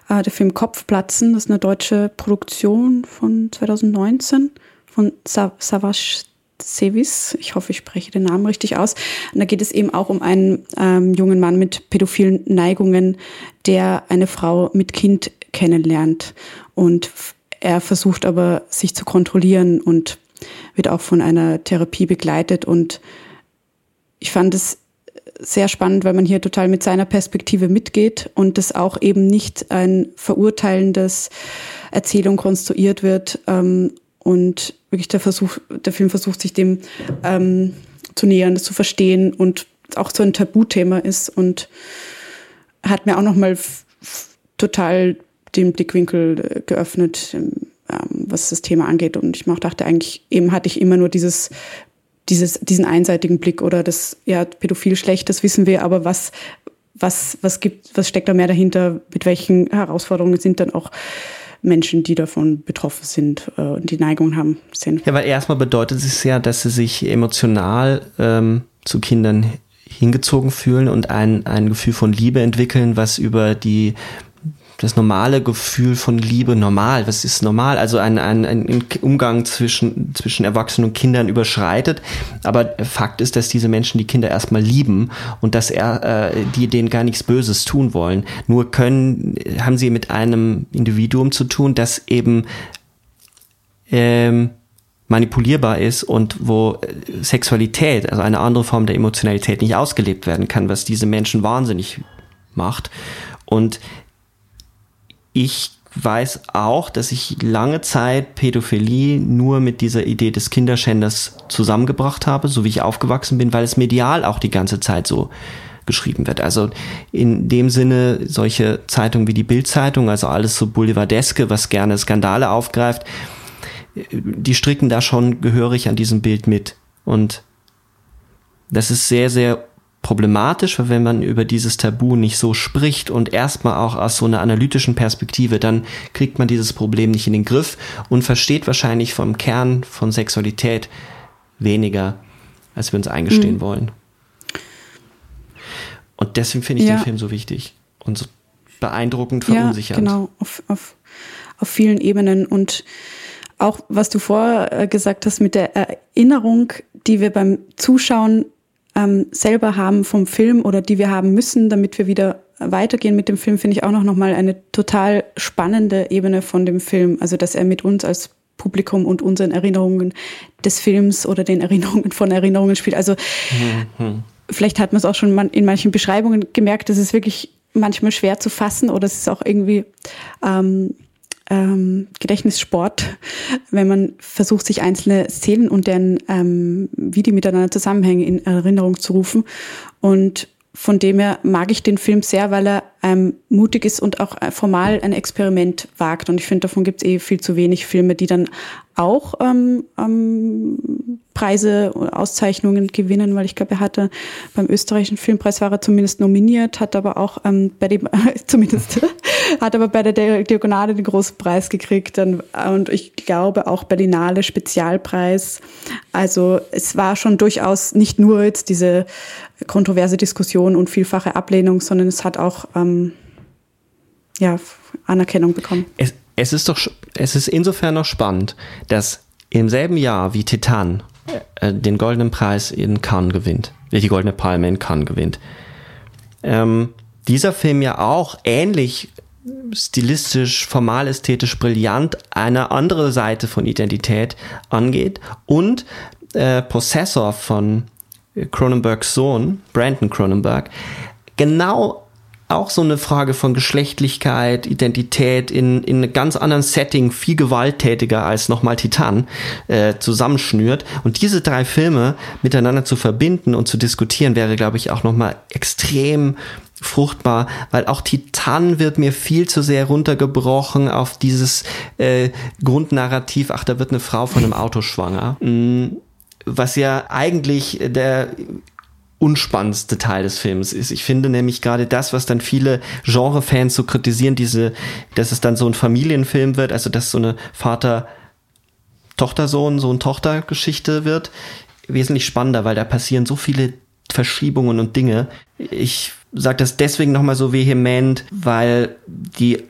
äh, der Film Kopfplatzen, das ist eine deutsche Produktion von 2019 von Savas Sevis, ich hoffe, ich spreche den Namen richtig aus. Und da geht es eben auch um einen ähm, jungen Mann mit pädophilen Neigungen, der eine Frau mit Kind kennenlernt. Und er versucht aber, sich zu kontrollieren und wird auch von einer Therapie begleitet. Und ich fand es sehr spannend, weil man hier total mit seiner Perspektive mitgeht und das auch eben nicht ein verurteilendes Erzählung konstruiert wird ähm, und wirklich der Versuch, der Film versucht sich dem ähm, zu nähern, das zu verstehen und auch so ein Tabuthema ist und hat mir auch nochmal total den Blickwinkel äh, geöffnet, ähm, was das Thema angeht. Und ich dachte eigentlich, eben hatte ich immer nur dieses dieses, diesen einseitigen Blick oder das, ja, pädophil schlecht, das wissen wir, aber was, was, was gibt, was steckt da mehr dahinter? Mit welchen Herausforderungen sind dann auch Menschen, die davon betroffen sind äh, und die Neigung haben, sind? Ja, weil erstmal bedeutet es ja, dass sie sich emotional ähm, zu Kindern hingezogen fühlen und ein, ein Gefühl von Liebe entwickeln, was über die das normale Gefühl von Liebe normal. Was ist normal? Also ein, ein, ein Umgang zwischen, zwischen Erwachsenen und Kindern überschreitet. Aber Fakt ist, dass diese Menschen die Kinder erstmal lieben und dass er, äh, die denen gar nichts Böses tun wollen. Nur können, haben sie mit einem Individuum zu tun, das eben ähm, manipulierbar ist und wo Sexualität, also eine andere Form der Emotionalität nicht ausgelebt werden kann, was diese Menschen wahnsinnig macht. Und ich weiß auch, dass ich lange Zeit Pädophilie nur mit dieser Idee des Kinderschänders zusammengebracht habe, so wie ich aufgewachsen bin, weil es medial auch die ganze Zeit so geschrieben wird. Also in dem Sinne solche Zeitungen wie die Bildzeitung, also alles so Boulevardeske, was gerne Skandale aufgreift, die stricken da schon gehörig an diesem Bild mit. Und das ist sehr, sehr problematisch, weil wenn man über dieses Tabu nicht so spricht und erstmal auch aus so einer analytischen Perspektive, dann kriegt man dieses Problem nicht in den Griff und versteht wahrscheinlich vom Kern von Sexualität weniger, als wir uns eingestehen mhm. wollen. Und deswegen finde ich ja. den Film so wichtig und so beeindruckend verunsichernd. Ja, genau, auf, auf, auf vielen Ebenen und auch was du vorher gesagt hast mit der Erinnerung, die wir beim Zuschauen ähm, selber haben vom Film oder die wir haben müssen, damit wir wieder weitergehen mit dem Film, finde ich auch noch, noch mal eine total spannende Ebene von dem Film. Also, dass er mit uns als Publikum und unseren Erinnerungen des Films oder den Erinnerungen von Erinnerungen spielt. Also, mhm. vielleicht hat man es auch schon in manchen Beschreibungen gemerkt, dass es wirklich manchmal schwer zu fassen oder es ist auch irgendwie ähm, ähm, Gedächtnissport, wenn man versucht, sich einzelne Szenen und deren, ähm, wie die miteinander zusammenhängen, in Erinnerung zu rufen. Und von dem her mag ich den Film sehr, weil er ähm, mutig ist und auch äh, formal ein Experiment wagt. Und ich finde, davon gibt es eh viel zu wenig Filme, die dann auch ähm, ähm, Preise Auszeichnungen gewinnen, weil ich glaube, er hatte beim österreichischen Filmpreis war er zumindest nominiert, hat aber auch ähm, bei dem, zumindest, hat aber bei der Diagonale den großen Preis gekriegt dann, und ich glaube auch Berlinale Spezialpreis. Also es war schon durchaus nicht nur jetzt diese kontroverse Diskussion und vielfache Ablehnung, sondern es hat auch ähm, ja, Anerkennung bekommen. Es, es ist doch, es ist insofern noch spannend, dass im selben Jahr wie Titan äh, den goldenen Preis in Cannes gewinnt, äh, die goldene Palme in Cannes gewinnt. Ähm, dieser Film ja auch ähnlich stilistisch, formal ästhetisch brillant eine andere Seite von Identität angeht und äh, Possessor von Cronenbergs Sohn, Brandon Cronenberg, genau auch so eine Frage von Geschlechtlichkeit, Identität in, in einem ganz anderen Setting, viel gewalttätiger als nochmal Titan, äh, zusammenschnürt. Und diese drei Filme miteinander zu verbinden und zu diskutieren, wäre, glaube ich, auch nochmal extrem fruchtbar, weil auch Titan wird mir viel zu sehr runtergebrochen auf dieses äh, Grundnarrativ, ach, da wird eine Frau von einem Auto schwanger. Mm, was ja eigentlich der unspannendste Teil des Films ist. Ich finde nämlich gerade das, was dann viele Genre-Fans so kritisieren, diese, dass es dann so ein Familienfilm wird, also dass so eine Vater-Tochter-Sohn, Sohn-Tochter-Geschichte wird, wesentlich spannender, weil da passieren so viele Verschiebungen und Dinge. Ich sage das deswegen nochmal so vehement, weil die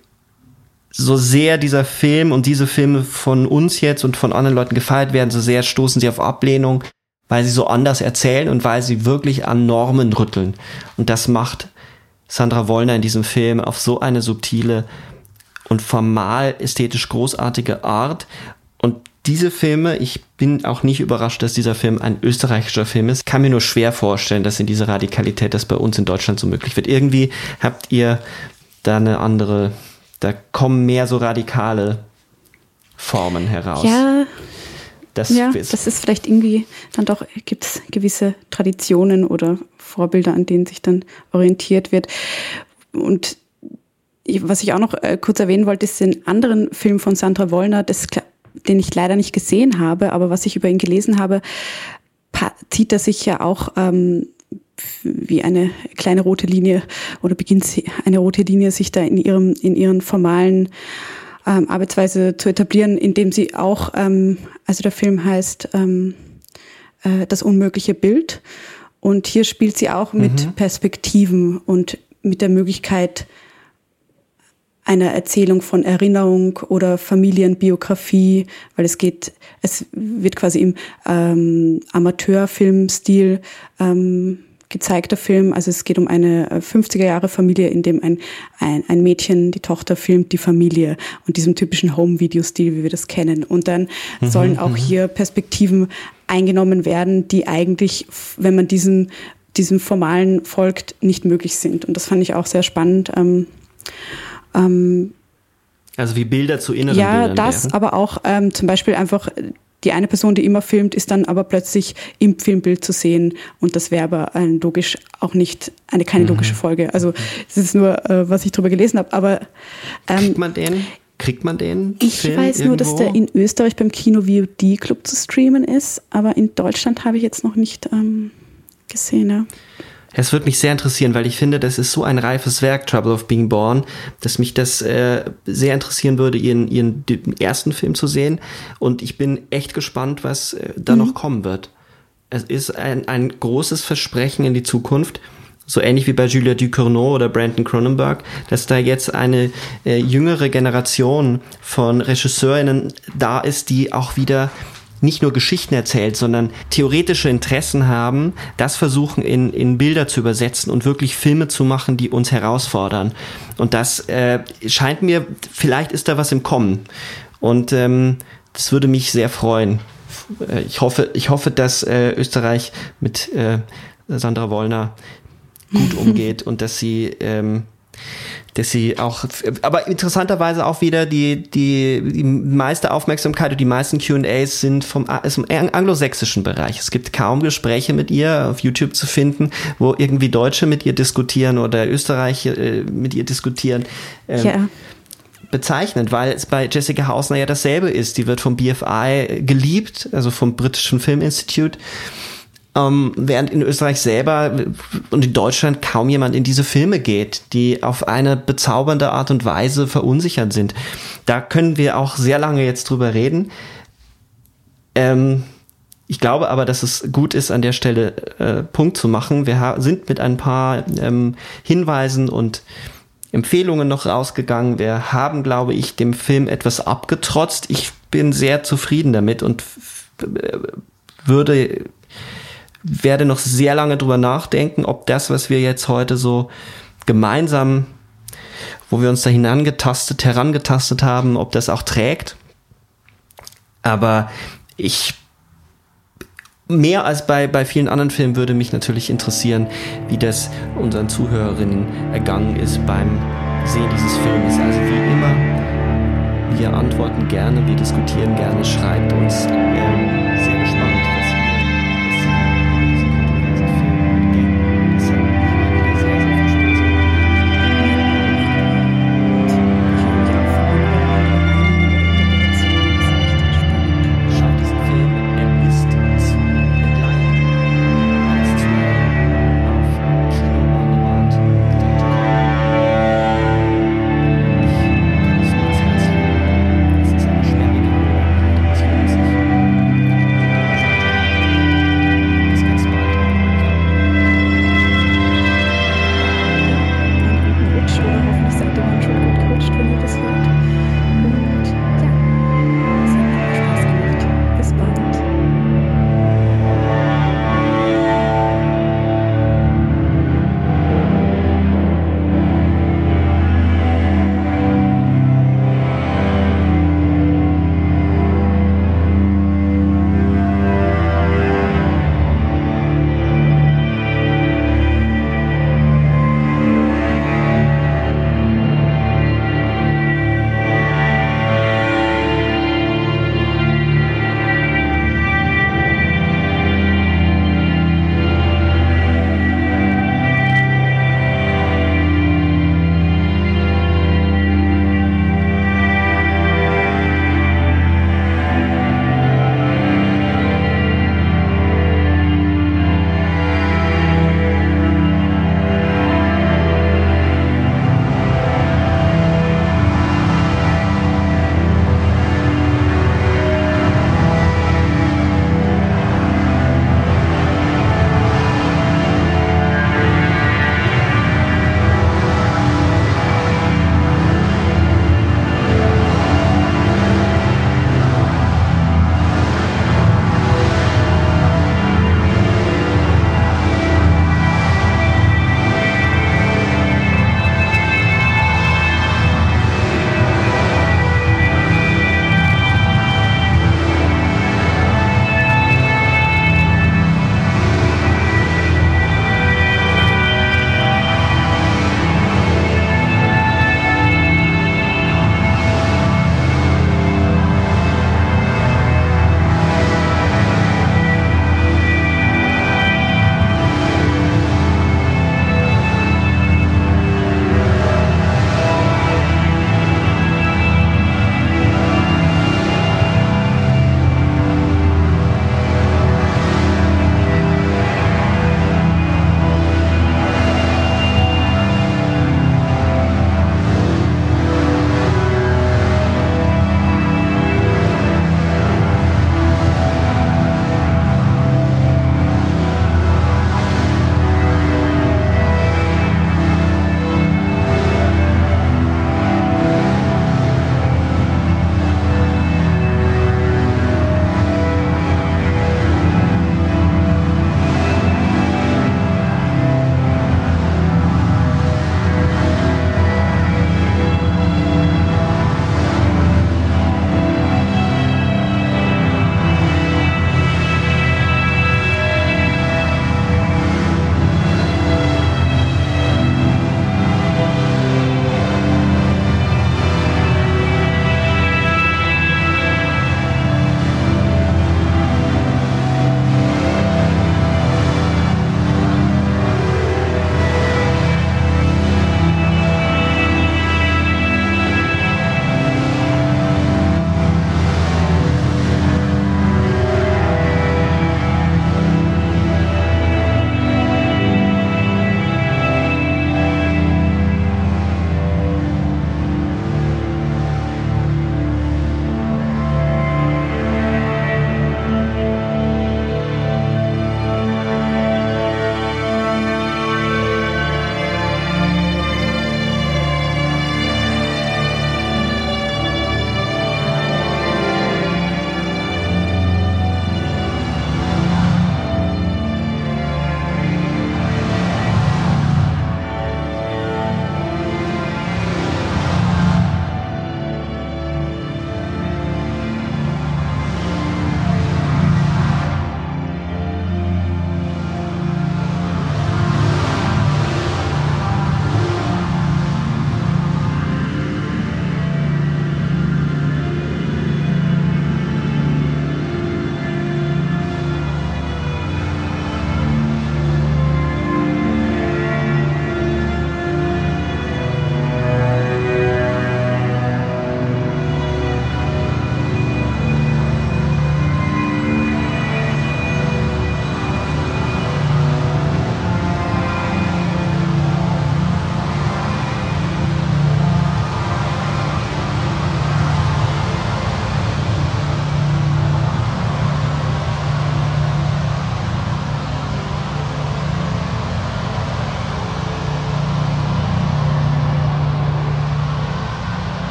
so sehr dieser Film und diese Filme von uns jetzt und von anderen Leuten gefeiert werden, so sehr stoßen sie auf Ablehnung weil sie so anders erzählen und weil sie wirklich an Normen rütteln. Und das macht Sandra Wollner in diesem Film auf so eine subtile und formal ästhetisch großartige Art. Und diese Filme, ich bin auch nicht überrascht, dass dieser Film ein österreichischer Film ist. Kann mir nur schwer vorstellen, dass in dieser Radikalität das bei uns in Deutschland so möglich wird. Irgendwie habt ihr da eine andere, da kommen mehr so radikale Formen heraus. Ja, das, ja, ist, das ist vielleicht irgendwie dann doch, gibt es gewisse Traditionen oder Vorbilder, an denen sich dann orientiert wird. Und was ich auch noch äh, kurz erwähnen wollte, ist den anderen Film von Sandra Wollner, das, den ich leider nicht gesehen habe, aber was ich über ihn gelesen habe, zieht er sich ja auch ähm, wie eine kleine rote Linie oder beginnt eine rote Linie sich da in ihrem in ihren formalen ähm, Arbeitsweise zu etablieren, indem sie auch, ähm, also der Film heißt ähm, äh, Das unmögliche Bild. Und hier spielt sie auch mit mhm. Perspektiven und mit der Möglichkeit einer Erzählung von Erinnerung oder Familienbiografie, weil es geht, es wird quasi im ähm, Amateurfilmstil ähm, gezeigter Film. Also es geht um eine 50er äh, Jahre Familie, in dem ein, ein, ein Mädchen, die Tochter filmt die Familie und diesem typischen Home-Video-Stil, wie wir das kennen. Und dann mhm, sollen auch mhm. hier Perspektiven eingenommen werden, die eigentlich, wenn man diesem, diesem Formalen folgt, nicht möglich sind. Und das fand ich auch sehr spannend. Ähm, ähm, also wie Bilder zu inneren ja, Bildern. Ja, das, werden. aber auch ähm, zum Beispiel einfach die eine Person, die immer filmt, ist dann aber plötzlich im Filmbild zu sehen und das wäre aber ein logisch auch nicht eine keine mhm. logische Folge. Also das ist nur, äh, was ich drüber gelesen habe. Aber ähm, kriegt man den? Kriegt man den? Ich Film weiß irgendwo? nur, dass der in Österreich beim Kino VOD Club zu streamen ist, aber in Deutschland habe ich jetzt noch nicht ähm, gesehen. Ja. Es würde mich sehr interessieren, weil ich finde, das ist so ein reifes Werk, Trouble of Being Born, dass mich das äh, sehr interessieren würde, ihren, ihren ersten Film zu sehen. Und ich bin echt gespannt, was äh, da mhm. noch kommen wird. Es ist ein, ein großes Versprechen in die Zukunft so ähnlich wie bei Julia Ducournau oder Brandon Cronenberg, dass da jetzt eine äh, jüngere Generation von Regisseurinnen da ist, die auch wieder nicht nur Geschichten erzählt, sondern theoretische Interessen haben, das versuchen in, in Bilder zu übersetzen und wirklich Filme zu machen, die uns herausfordern. Und das äh, scheint mir, vielleicht ist da was im Kommen. Und ähm, das würde mich sehr freuen. Äh, ich hoffe, ich hoffe, dass äh, Österreich mit äh, Sandra Wollner gut umgeht und dass sie ähm, dass sie auch, aber interessanterweise auch wieder die, die, die meiste Aufmerksamkeit und die meisten Q&As sind vom, ist vom anglosächsischen Bereich. Es gibt kaum Gespräche mit ihr auf YouTube zu finden, wo irgendwie Deutsche mit ihr diskutieren oder Österreicher äh, mit ihr diskutieren. Ähm, ja bezeichnend, weil es bei Jessica Hausner ja dasselbe ist. Die wird vom BFI geliebt, also vom britischen Film Institute. Ähm, während in Österreich selber und in Deutschland kaum jemand in diese Filme geht, die auf eine bezaubernde Art und Weise verunsichert sind. Da können wir auch sehr lange jetzt drüber reden. Ähm, ich glaube aber, dass es gut ist, an der Stelle äh, Punkt zu machen. Wir sind mit ein paar ähm, Hinweisen und Empfehlungen noch rausgegangen. Wir haben, glaube ich, dem Film etwas abgetrotzt. Ich bin sehr zufrieden damit und äh, würde werde noch sehr lange drüber nachdenken, ob das, was wir jetzt heute so gemeinsam, wo wir uns da hinangetastet, herangetastet haben, ob das auch trägt. Aber ich mehr als bei, bei vielen anderen Filmen würde mich natürlich interessieren, wie das unseren Zuhörerinnen ergangen ist beim Sehen dieses Filmes. Also wie immer, wir antworten gerne, wir diskutieren gerne, schreibt uns.